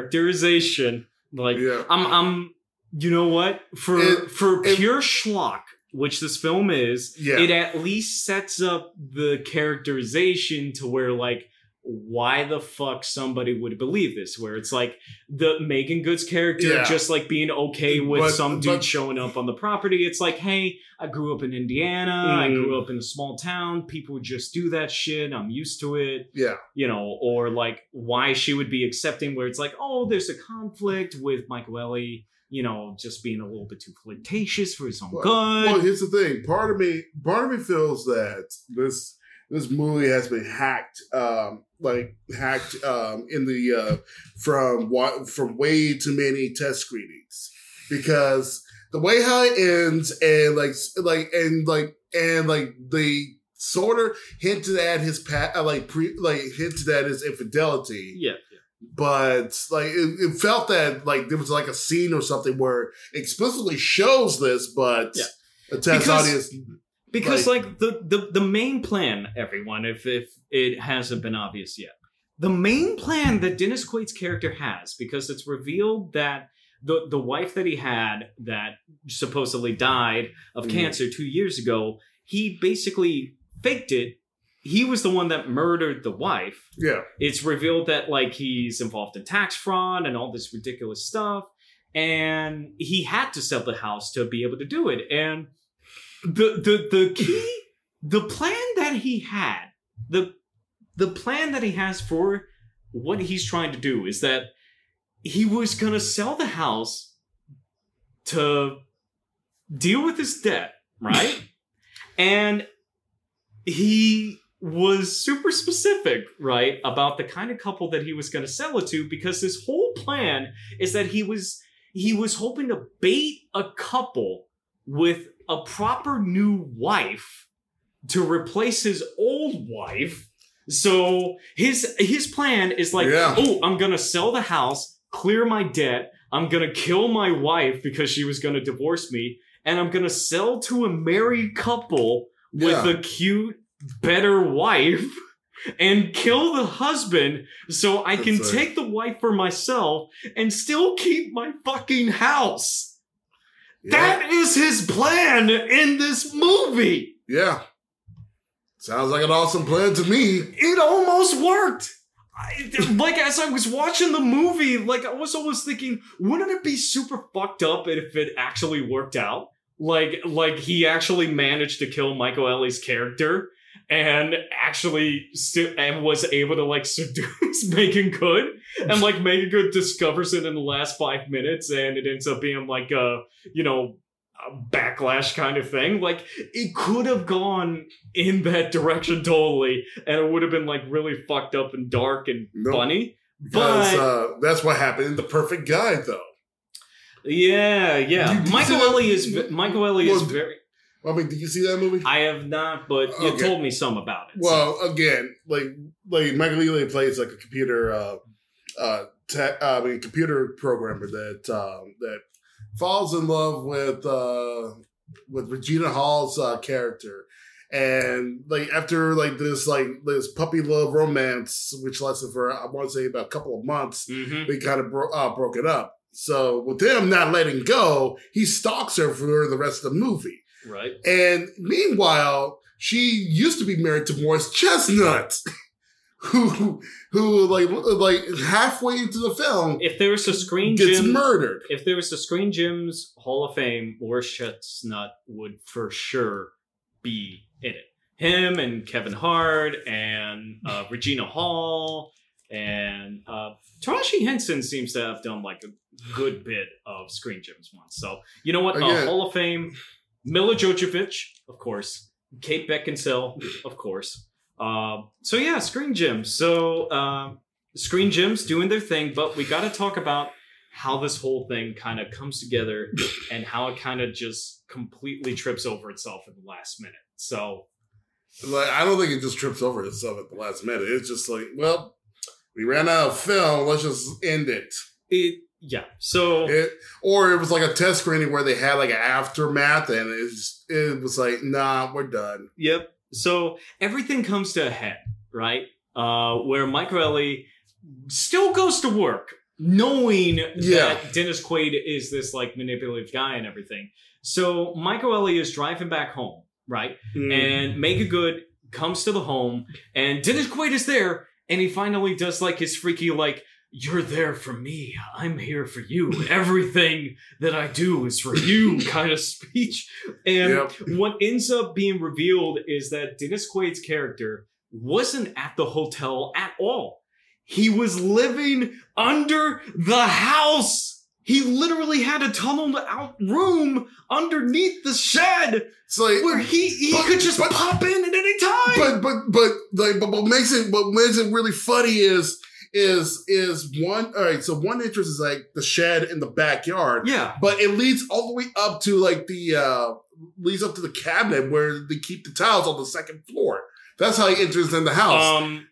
characterization. Like Yeah, I'm I'm you know what? For It- for it- pure schlock, which this film is, yeah, it at least sets up the characterization to where like why the fuck somebody would believe this where it's like the Meagan Good's character Yeah. just like being okay with But- some dude but- showing up on the property it's like hey I grew up in Indiana I Mm. grew up in a small town people just do that shit I'm used to it yeah, you know, or like why she would be accepting where it's like, oh, there's a conflict with Michael Ealy, you know, just being a little bit too flirtatious for his own Well- good. Well, here's the thing. Part of me, part of me feels that this this movie has been hacked, um, like hacked um, in the uh, from from way too many test screenings. Because the way how it ends and like like and like and like the sort of hinted at his pat like pre like hinted at his infidelity. Yeah, but like it, it felt that like there was like a scene or something where it explicitly shows this, but Yeah. the test Because- audience, because like, the, the the main plan, everyone, if if it hasn't been obvious yet, the main plan that Dennis Quaid's character has, because it's revealed that. The, the wife that he had that supposedly died of Mhm. cancer two years ago, he basically faked it. He was the one that murdered the wife. yeah, it's revealed that like he's involved in tax fraud and all this ridiculous stuff and he had to sell the house to be able to do it and the the the key the plan that he had the the plan that he has for what he's trying to do is that he was going to sell the house to deal with his debt right? And he was super specific, right, about the kind of couple that he was going to sell it to because his whole plan is that he was he was hoping to bait a couple with a proper new wife to replace his old wife. So his his plan is like, Yeah. oh, I'm going to sell the house, clear my debt, I'm going to kill my wife because she was going to divorce me, and I'm going to sell to a married couple with Yeah. a cute, better wife and kill the husband so I can That's right. take the wife for myself and still keep my fucking house. Yeah, That is his plan in this movie. yeah. Sounds like an awesome plan to me. It almost worked. I, like as I was watching the movie, like I was almost thinking, wouldn't it be super fucked up if it actually worked out? Like, like he actually managed to kill Michael Ealy's character and actually and was able to like seduce Meagan Good, and like Meagan Good discovers it in the last five minutes, and it ends up being like a you know a backlash kind of thing. Like it could have gone in that direction totally, and it would have been like really fucked up and dark and Nope. funny. But uh, that's what happened in the Perfect Guy, though. yeah, yeah, You- Michael Ealy is Michael Ealy is very. I mean, did you see that movie? I have not, but you Okay. told me some about it. so- Well, again, like like Michael Ealy plays like a computer, uh, uh, tech, I mean, computer programmer that um, that falls in love with uh, with Regina Hall's uh, character, And like after like this like this puppy love romance, which lasted for I want to say about a couple of months, Mm-hmm. they kind of bro- uh, broke it up. So with him not letting go, he stalks her for the rest of the movie. Right. And meanwhile, she used to be married to Morris Chestnut, who who like like halfway into the film If there was a Screen gets Gym, murdered. if there was a Screen Gems' Hall of Fame, Morris Chestnut would for sure be in it. Him and Kevin Hart and uh, Regina Hall and uh, Taraji Henson seems to have done like a good bit of Screen Gems once. So you know what? Uh, Hall of Fame, Milla Jovovich, of course. Kate Beckinsale, of course. Uh, so yeah, Screen Gems. So uh, Screen Gems doing their thing, but we got to talk about how this whole thing kind of comes together and how it kind of just completely trips over itself at the last minute. So Like I don't think it just trips over itself at the last minute. It's just like, well, we ran out of film. Let's just end it. it, yeah. So It or it was like a test screening where they had like an aftermath, and it just, it was like, nah, we're done. Yep. So everything comes to a head, right? Uh, where Michael Ealy still goes to work, knowing Yeah. that Dennis Quaid is this like manipulative guy and everything. So Michael Ealy is driving back home, right? Mm. And Meagan Good comes to the home, and Dennis Quaid is there, and he finally does like his freaky like. You're there for me. I'm here for you. Everything that I do is for you kind of speech. And Yep. what ends up being revealed is that Dennis Quaid's character wasn't at the hotel at all. He was living under the house. He literally had a tunneled out room underneath the shed it's like where he, he But- could just but- pop in at any time. but but but like but what makes it what makes it really funny is is is one all right so one entrance is like the shed in the backyard yeah. but it leads all the way up to like the uh leads up to the cabinet where they keep the towels on the second floor that's how he enters in the house Um,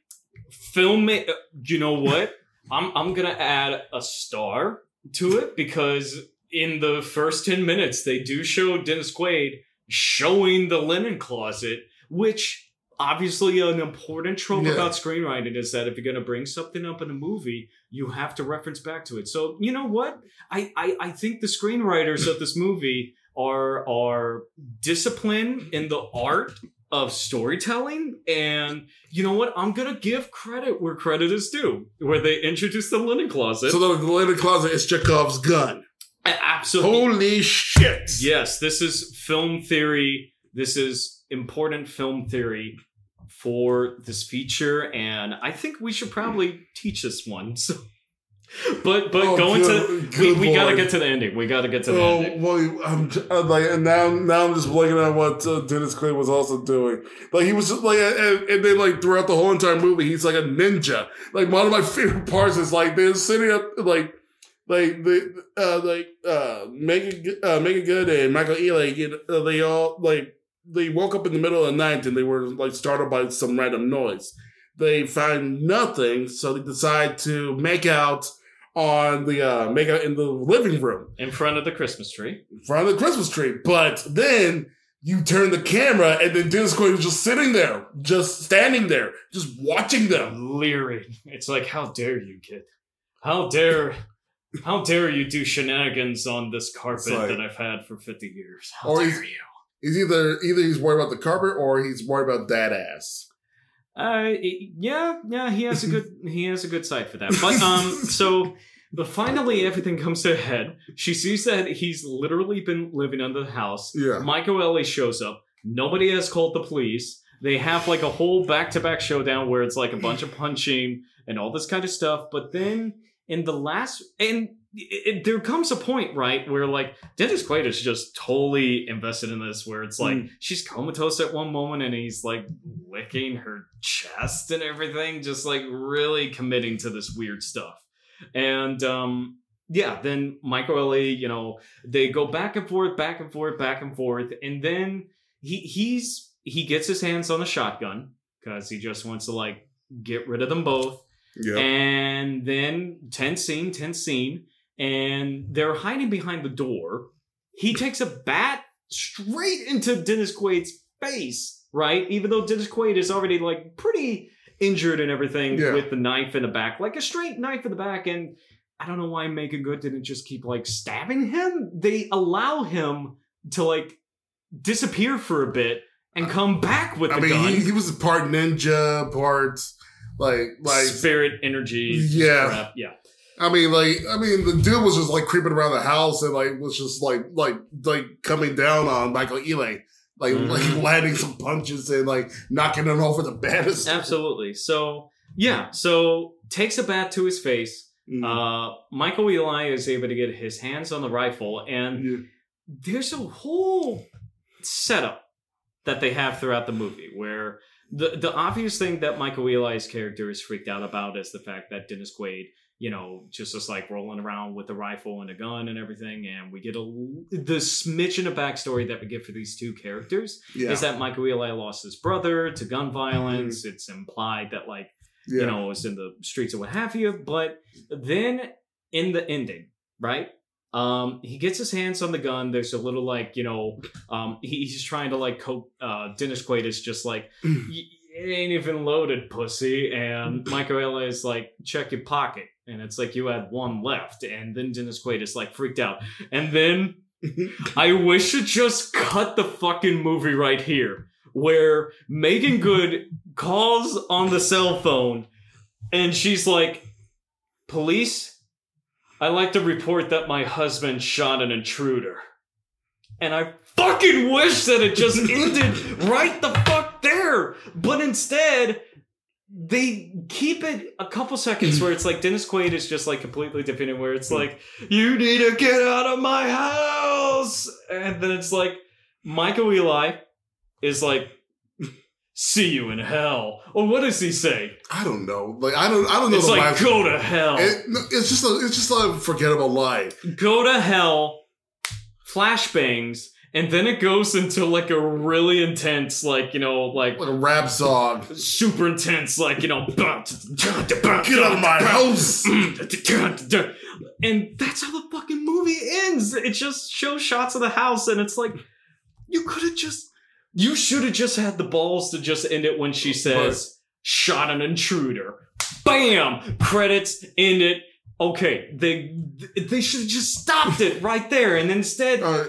film it. You know what? I'm I'm gonna add a star to it because in the first ten minutes they do show Dennis Quaid showing the linen closet, which obviously an important trope Yeah. about screenwriting is that if you're gonna bring something up in a movie, you have to reference back to it. So you know what? I I, I think the screenwriters of this movie are are disciplined in the art of storytelling. And you know what? I'm gonna give credit where credit is due where they introduced the linen closet. So the, the linen closet is chekhov's gun. Absolutely. Holy shit! Yes this is film theory. This is important film theory for this feature and i think we should probably teach this one so but but Oh, going to good- we, we gotta get to the ending we gotta get to the Oh, ending well, I'm, I'm like, and now, now I'm just looking at what uh, Dennis Quaid was also doing. Like, he was just like, and, and then like throughout the whole entire movie, he's like a ninja. Like, one of my favorite parts is like they're sitting up, like, like the, uh, like, uh, make it, uh, Meagan Good, and Michael Ealy, you know, they all like, they woke up in the middle of the night and they were like startled by some random noise. They find nothing, so they decide to make out on the uh make out in the living room in front of the christmas tree in front of the Christmas tree. But then you turn the camera, and then Dennis Quaid is just sitting there, just standing there, just watching them. leering. It's like, how dare you, kid? How dare, how dare you do shenanigans on this carpet like- that I've had for fifty years? How Or dare you? He's either either he's worried about the carpet or he's worried about that ass. Uh, yeah, yeah, he has a good, he has a good side for that. But um, so. But finally, everything comes to a head. She sees that he's literally been living under the house. Yeah. Michael Ealy shows up. Nobody has called the police. They have like a whole back to back showdown where it's like a bunch of punching and all this kind of stuff. But then in the last, and it, it- there comes a point, right, where like Dennis Quaid is just totally invested in this, where it's like she's comatose at one moment and he's like licking her chest and everything, just like really committing to this weird stuff. And um, yeah, then Michael Ealy, you know, they go back and forth, back and forth, back and forth, and then he he's he gets his hands on a shotgun because he just wants to like get rid of them both. Yeah. And then tense scene, tense scene, and they're hiding behind the door. He takes a bat straight into Dennis Quaid's face, right? Even though Dennis Quaid is already like pretty injured and everything Yeah. with the knife in the back, like a straight knife in the back, and I don't know why Meagan Good didn't just keep like stabbing him. They allow him to like disappear for a bit and come back with the I mean, gun. he, he was part ninja, part like like. spirit energy. Yeah. crap. Yeah. I mean, like, I mean, the dude was just like creeping around the house and like was just like, like, like coming down on Michael Ealing, like, Mhm. like landing some punches and like knocking him over the bed. Absolutely. So yeah, so takes a bat to his face. Mm. Uh, Michael Ealy is able to get his hands on the rifle, and Yeah. there's a whole setup that they have throughout the movie where the the obvious thing that Michael Ealy's character is freaked out about is the fact that Dennis Quaid, you know, just is like rolling around with a rifle and a gun and everything, and we get a the smidgen of backstory that we get for these two characters yeah, is that Michael Ealy lost his brother to gun violence. It's implied that like yeah. you know, was in the streets or what have you. But then in the ending, right? Um, he gets his hands on the gun. There's a little like, you know, um, he- he's trying to like cope. Uh, Dennis Quaid is just like, "Y- it ain't even loaded, pussy. And Michael Ealy is like, check your pocket. And it's like, you had one left. And then Dennis Quaid is like freaked out. And then I wish to just cut the fucking movie right here, where Meagan Good calls on the cell phone and she's like, Police, I like to report that my husband shot an intruder. And I fucking wish that it just ended right the fuck there. But instead, they keep it a couple seconds where it's like Dennis Quaid is just like completely defeated, where it's hmm. like, you need to get out of my house. And then it's like, Michael Ealy is like, see you in hell. Or what does he say? I don't know. Like, I don't, I don't know It's the like, go to hell. It- it's just a, it's just a forgettable line. go to hell, flashbangs, and then it goes into like a really intense, like, you know, like Like a rap song. super intense, like, you know, get Get out of my house. And that's how the fucking movie ends. It just shows shots of the house, and it's like, you could have just, you should have just had the balls to just end it when she says, shot an intruder. Bam! Credits, end it. Okay, they they should have just stopped it right there, and instead, Uh,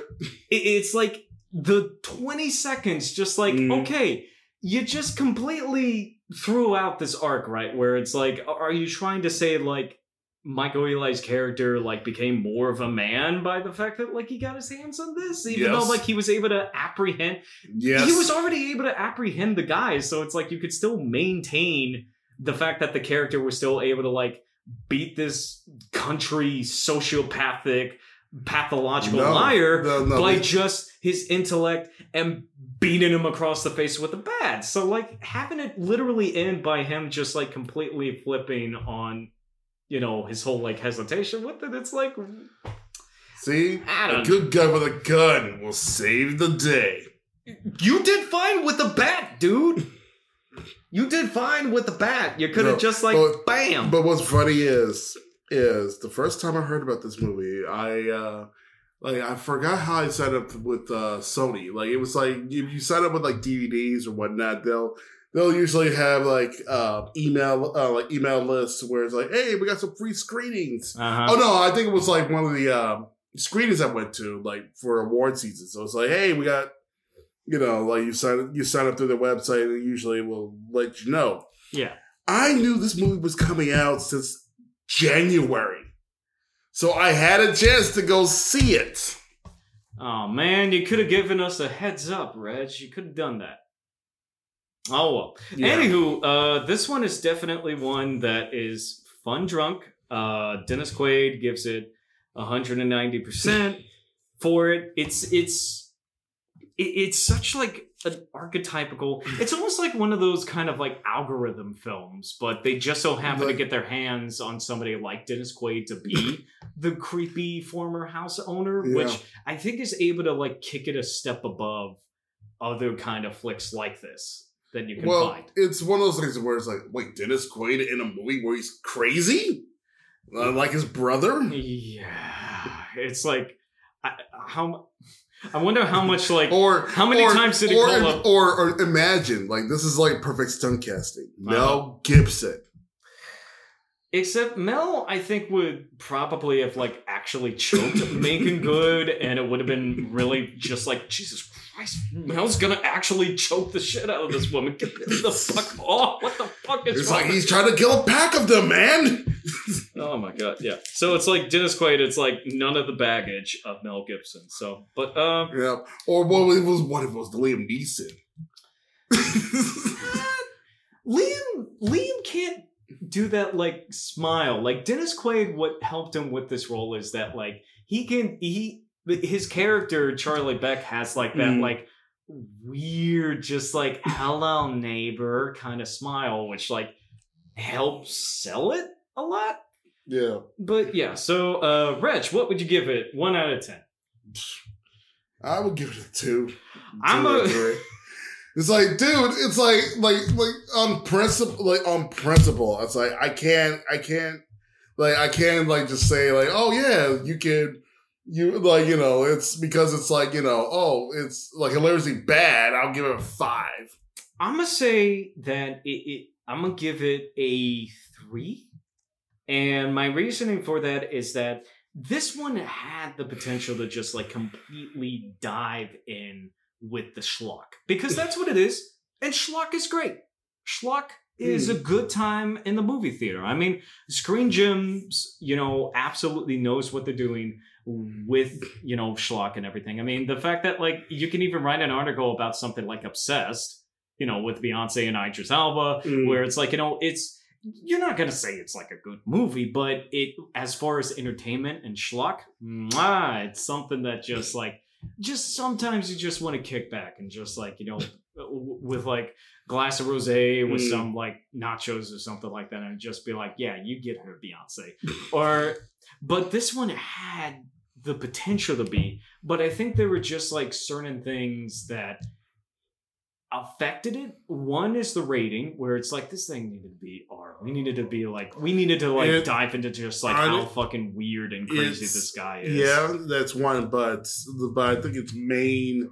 it- it's like the 20 seconds just like Mm. okay you just completely threw out this arc right where it's like are you trying to say like michael ealy's character like became more of a man by the fact that like he got his hands on this even though like he was able to apprehend yes. he was already able to apprehend the guys so it's like you could still maintain the fact that the character was still able to like beat this country sociopathic pathological No, liar no, no, by they- just his intellect and beating him across the face with a bat. So like having it literally end by him just like completely flipping on you know his whole like hesitation with it it's like See, a good guy with a gun will save the day. you did fine with the bat dude you did fine with the bat you could have No, just like but- bam But what's funny is, is the first time I heard about this movie, I uh like I forgot how I signed up with uh Sony. Like it was like if you sign up with like DVDs or whatnot, they'll they'll usually have like uh email uh like email lists where it's like, hey, we got some free screenings. uh-huh. Oh no, I think it was like one of the um screenings I went to like for award season. So it's like, hey, we got you know, like you sign you sign up through their website and usually will let you know. yeah I knew this movie was coming out since January. So I had a chance to go see it. oh man you could have given us a heads up reg you could have done that oh well Anywho, uh, this one is definitely one that is fun drunk. Uh, Dennis Quaid gives it 190% for it. It's it's it, it's such like an archetypical. It's almost like one of those kind of like algorithm films, but they just so happen to get their hands on somebody like Dennis Quaid to be the creepy former house owner, Yeah. which I think is able to like kick it a step above other kind of flicks like this that you can well, find. it's one of those things where it's like, wait, Dennis Quaid in a movie where he's crazy? Uh, like his brother? Yeah, it's like I, how I wonder how much like Or How many or- times did or, call up- Or, or imagine like this is like perfect stunt casting. Uh-huh. Mel Gibson. Except Mel, I think would probably have like actually choked Meagan Good, and it would have been really just like Jesus Christ, Mel's gonna actually choke the shit out of this woman. Get the fuck off! What the fuck is It's wrong like he's trying to kill a pack of them, man. Oh my god, yeah. So it's like Dennis Quaid. It's like none of the baggage of Mel Gibson. So, but um, Yeah. Or what it was what if it was Liam Neeson? Liam Liam can't do that like smile. Like Dennis Quaid, what helped him with this role is that like he can he his character Charlie Beck has like that Mm. like weird just like hello neighbor kind of smile which like helps sell it a lot yeah. but yeah so uh Reg what would you give it 1 out of 10 I would give it a two. I'm Two or a- three. It's like, dude, it's like, like, like on principle, like on principle. It's like I can't, I can't, like, I can't, like, just say, like, oh yeah, you can, you like, you know, it's because it's like, you know, oh, it's like hilariously bad. I'll give it a five. I'm gonna say that it, it I'm gonna give it a three, and my reasoning for that is that this one had the potential to just like completely dive in with the schlock because that's what it is, and schlock is great. Schlock is hmm. a good time in the movie theater. I mean, Screen Gems, you know, absolutely knows what they're doing with you know schlock and everything. I mean, the fact that like you can even write an article about something like Obsessed you know, with Beyonce and Idris Elba, Mm. where it's like, you know, it's you're not gonna say it's like a good movie, but it as far as entertainment and schlock, mwah, it's something that just like just sometimes you just want to kick back and just like, you know, with like glass of rosé with Mm. some like nachos or something like that and just be like, yeah, you get her Beyonce. or but this one had the potential to be, but I think there were just like certain things that affected it. One is the rating, where it's like this thing needed to be R. We needed to be like we needed to like It- dive into just like I- how fucking weird and crazy this guy is. Yeah, that's one, but but I think it's main.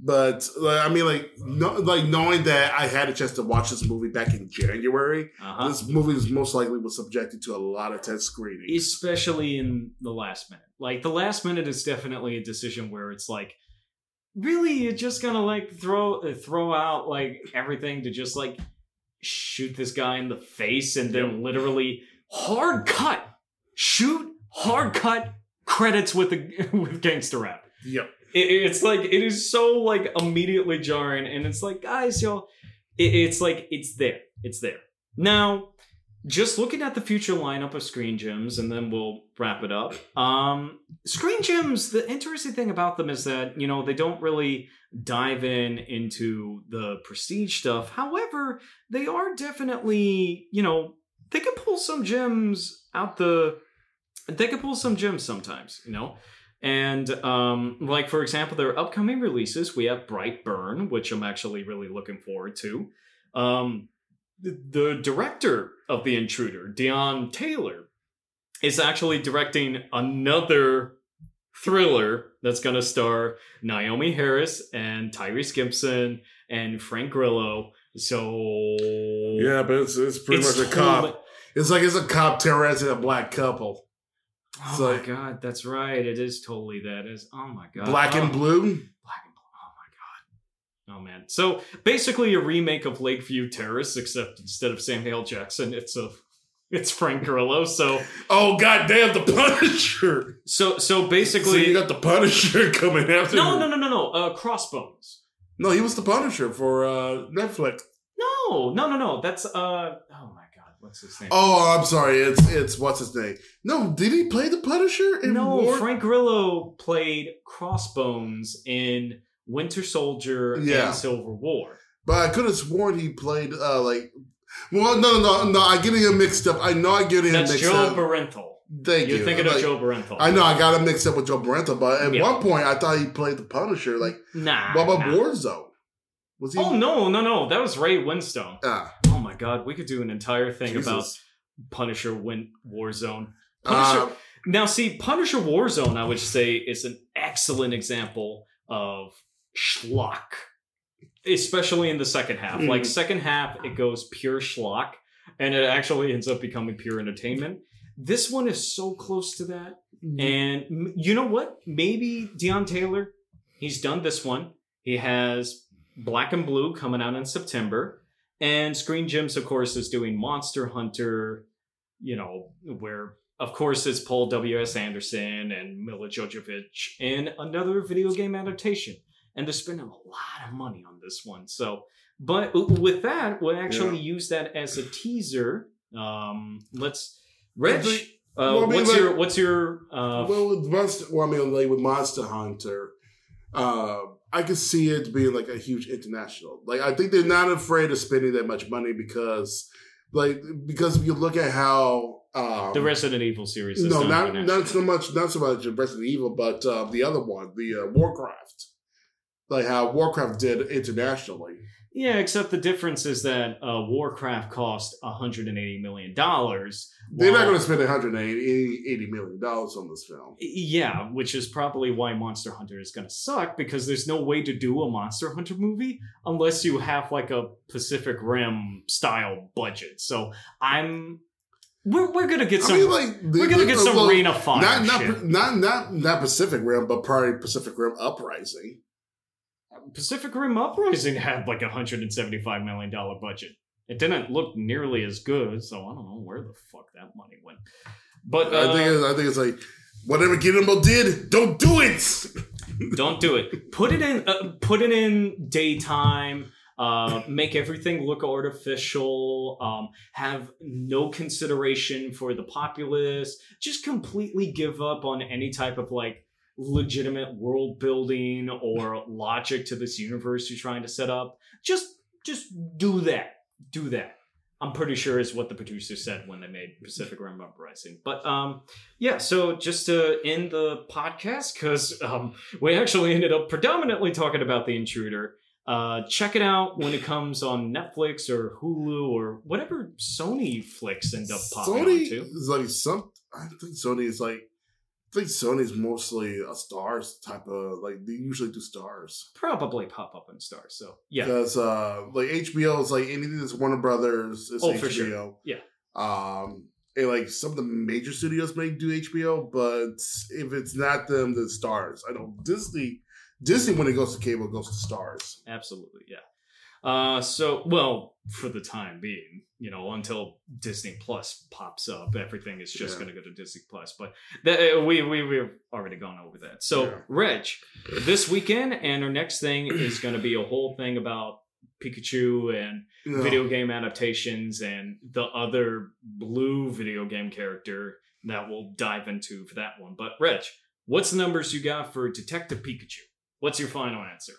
But like, I mean, like, no, like knowing that I had a chance to watch this movie back in January, Uh-huh. this movie was most likely was subjected to a lot of test screenings. especially in the last minute. Like the last minute is definitely a decision where it's like, really, you're just gonna like throw uh, throw out like everything to just like shoot this guy in the face and then literally hard cut, shoot hard cut credits with the with gangster rap. Yep. It, it's like it is so like immediately jarring, and it's like, guys, it, it's like it's there, it's there. Now, just looking at the future lineup of Screen Gems, and then we'll wrap it up. Um, Screen Gems, the interesting thing about them is that you know they don't really dive in into the prestige stuff. However, they are definitely you know they can pull some gems out the. They can pull some gems sometimes, you know. And um, like for example, their upcoming releases, we have Brightburn, which I'm actually really looking forward to. Um, the, the director of The Intruder, Deon Taylor, is actually directing another thriller that's going to star Naomie Harris and Tyrese Gibson and Frank Grillo. So Yeah, but it's, it's pretty it's much a cop. It's like it's a cop terrorizing a black couple. Oh It's my like- god, that's right. It is totally that. Is oh my god, Black and Oh. blue. Black and blue. Oh my god. Oh man. So basically a remake of Lakeview Terrace, except instead of Samuel L. Jackson, it's a it's Frank Grillo. So Oh goddamn, the Punisher! so so So you got the Punisher coming after. No, you. no, no, no, no. Uh Crossbones. No, he was the Punisher for uh, Netflix. No, no, no, no. That's uh oh my god, what's his name? Oh, I'm sorry. It's it's what's his name? No, did he play the Punisher in no, War? Frank Grillo played Crossbones in Winter Soldier Yeah. and Civil War. But I could have sworn he played uh like. Well, no, no, no. I'm getting him mixed up. I know I'm getting him That's mixed Joe up. Bernthal. Thank You're you. Are thinking Like, of Joe Bernthal. I know I got him mixed up with Joe Barenta, but at Yeah. one point I thought he played the Punisher. Like, Nah. what about nah. Warzone? Was he? Oh no, no, no! That was Ray Winstone. Ah, Oh my god, we could do an entire thing about Punisher Win Warzone. Punisher. Uh, now, see, Punisher Warzone, I would say, is an excellent example of schlock, especially in the second half. Mhm. Like second half, it goes pure schlock, and it actually ends up becoming pure entertainment. This one is so close to that, and you know what? Maybe Deon Taylor, he's done this one. He has Black and Blue coming out in September, and Screen Gems, of course, is doing Monster Hunter. You know where. Of course, it's Paul W.S. Anderson and Milla Jovovich in another video game adaptation and they're spending a lot of money on this one. So, but with that, we'll actually use that as a teaser. Um, let's, Reg, uh, well, I mean, what's like- your what's your uh, well, with Monster, well, I mean, like with Monster Hunter, uh, I could see it being like a huge international. Like, I think they're not afraid of spending that much money because, like, because if you look at how um, the Resident Evil series? Is no, not not so much, not so much of Resident Evil, but uh, the other one, the uh, Warcraft, like how Warcraft did internationally. Yeah, except the difference is that uh, Warcraft cost 180 million dollars. They're not going to spend 180 million dollars on this film. Yeah, which is probably why Monster Hunter is going to suck because there's no way to do a Monster Hunter movie unless you have like a Pacific Rim style budget. So I'm we're, we're gonna get some I mean, like we're gonna get some well, of Fire not not, shit. not not not Pacific Rim, but probably Pacific Rim Uprising. Pacific Rim Uprising had like a hundred and seventy five million dollar budget. It didn't look nearly as good, so I don't know where the fuck that money went. But uh, I think it's, I think it's like whatever Guillermo did, don't do it. Don't do it. Put it in. Uh, put it in daytime. Uh, make everything look artificial. Um, have no consideration for the populace. Just completely give up on any type of like legitimate world building or logic to this universe you're trying to set up. Just, just do that. Do that. I'm pretty sure is what the producer said when they made Pacific Rim Uprising. But um, yeah. So just to end the podcast, because um, we actually ended up predominantly talking about the intruder. Uh, check it out when it comes on Netflix or Hulu or whatever Sony flicks end up popping Sony onto. is like some. I think Sony is like. I think Sony's mostly a Starz type of like they usually do Starz Probably pop up in Starz. So yeah, because uh like HBO is like anything that's Warner Brothers is Oh, HBO. for sure. Yeah. Um, and like some of the major studios may do HBO, but if it's not them, then Starz. I know Disney. Disney when it goes to cable goes to Starz. absolutely. Yeah. Uh, so well, for the time being, you know, until Disney Plus pops up, everything is just Yeah. going to go to Disney Plus. But that, uh, we we we've already gone over that. So, Yeah. Reg, this weekend and our next thing is going to be a whole thing about Pikachu and know, video game adaptations and the other blue video game character that we'll dive into for that one. But Reg, what's the numbers you got for Detective Pikachu? What's your final answer?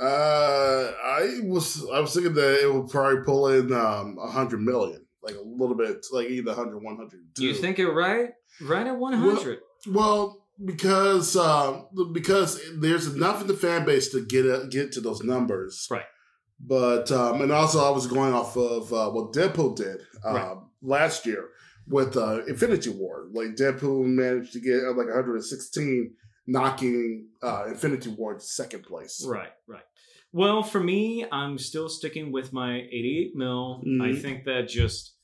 Uh, I was I was thinking that it would probably pull in um a hundred million, like a little bit, like either 100, 100. Do you think it right? Right at 100. Well, because um, because there's enough in the fan base to get uh, get to those numbers, Right. But um, and also I was going off of uh, what Deadpool did um, Right. last year with uh, Infinity War. Like Deadpool managed to get uh, like 116, knocking uh, Infinity War to second place. Right, right. Well, for me, I'm still sticking with my 88 mil. I Mhm. think that just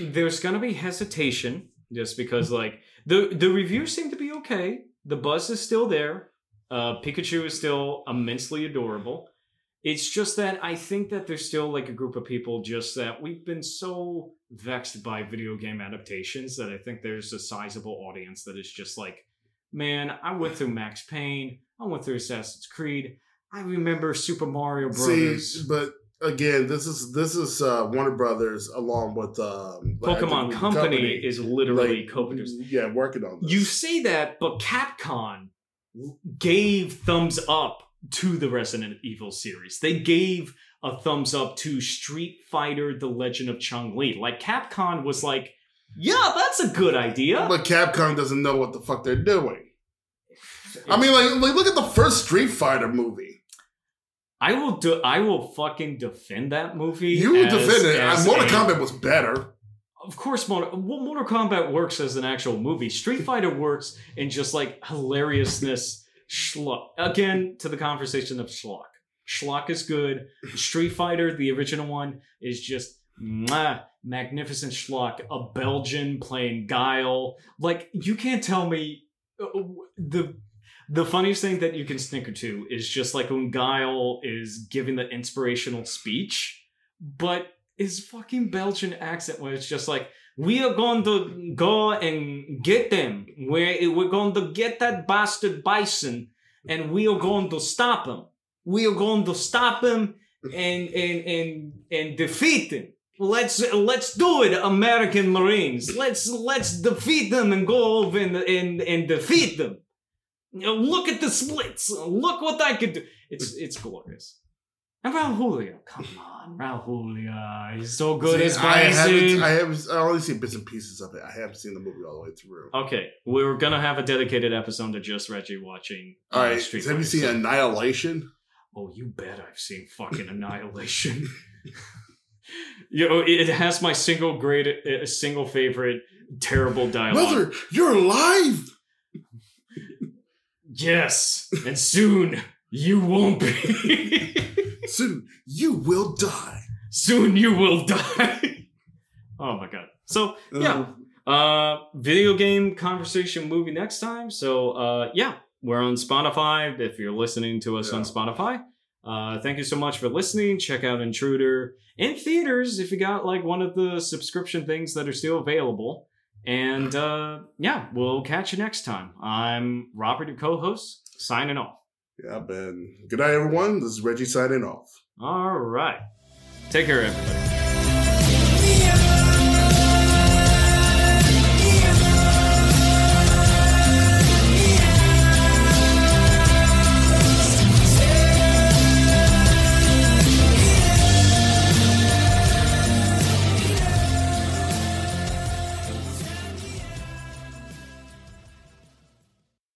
there's gonna be hesitation just because like the the reviews seem to be okay. The buzz is still there. Uh, Pikachu is still immensely adorable. It's just that I think that there's still like a group of people just that we've been so vexed by video game adaptations that I think there's a sizable audience that is just like, man, I went through Max Payne, I went through Assassin's Creed, I remember Super Mario Brothers. See, but again, this is this is uh, Warner Brothers along with um, like, Pokemon the Company, is literally like, co-producers. Yeah, working on this. You say that, but Capcom gave thumbs up to the Resident Evil series. They gave a thumbs up to Street Fighter: The Legend of Chun Li. Like Capcom was like, "Yeah, that's a good idea." But Capcom doesn't know what the fuck they're doing. I mean, like, like look at the first Street Fighter movie. I will do. I will fucking defend that movie. You will as- defend it. as Mortal a- Kombat was better. Of course, Mortal, well, Mortal Kombat works as an actual movie. Street Fighter works in just like hilariousness, schlock. Again, to the conversation of schlock. Schlock is good. Street Fighter, the original one, is just mwah, magnificent schlock. A Belgian playing Guile. Like you can't tell me uh, the the funniest thing that you can snicker to is just like when Guile is giving the inspirational speech, but his fucking Belgian accent where it's just like, we are going to go and get them. We're, we're going to get that bastard bison and we are going to stop him. We are going to stop him and, and, and, and defeat him. Let's let's do it, American Marines. Let's let's defeat them and go over and and, and defeat them. Look at the splits. Look what I could do. It's it's glorious. And Raul Julia, come on, Raul Julia, he's so good as I Bison. I haven't. I only seen bits and pieces of it. I haven't seen the movie all the way through. Okay, we're gonna have a dedicated episode to just Reggie watching. uh, all right, Street have you seen Annihilation? Oh, you bet I've seen fucking Annihilation. you know, it has my single great, uh, single favorite terrible dialogue. Mother, you're alive. Yes, and soon you won't be. Soon you will die. soon you will die. oh my god. So yeah, uh, video game conversation movie next time. So uh, yeah, we're on Spotify. If you're listening to us on Spotify, uh, thank you so much for listening. Check out Intruder in theaters if you got like one of the subscription things that are still available. And uh, yeah, we'll catch you next time. I'm Robert, your co-host, signing off. Yeah, Ben. Good night, everyone. This is Reggie signing off. All right, take care, everybody.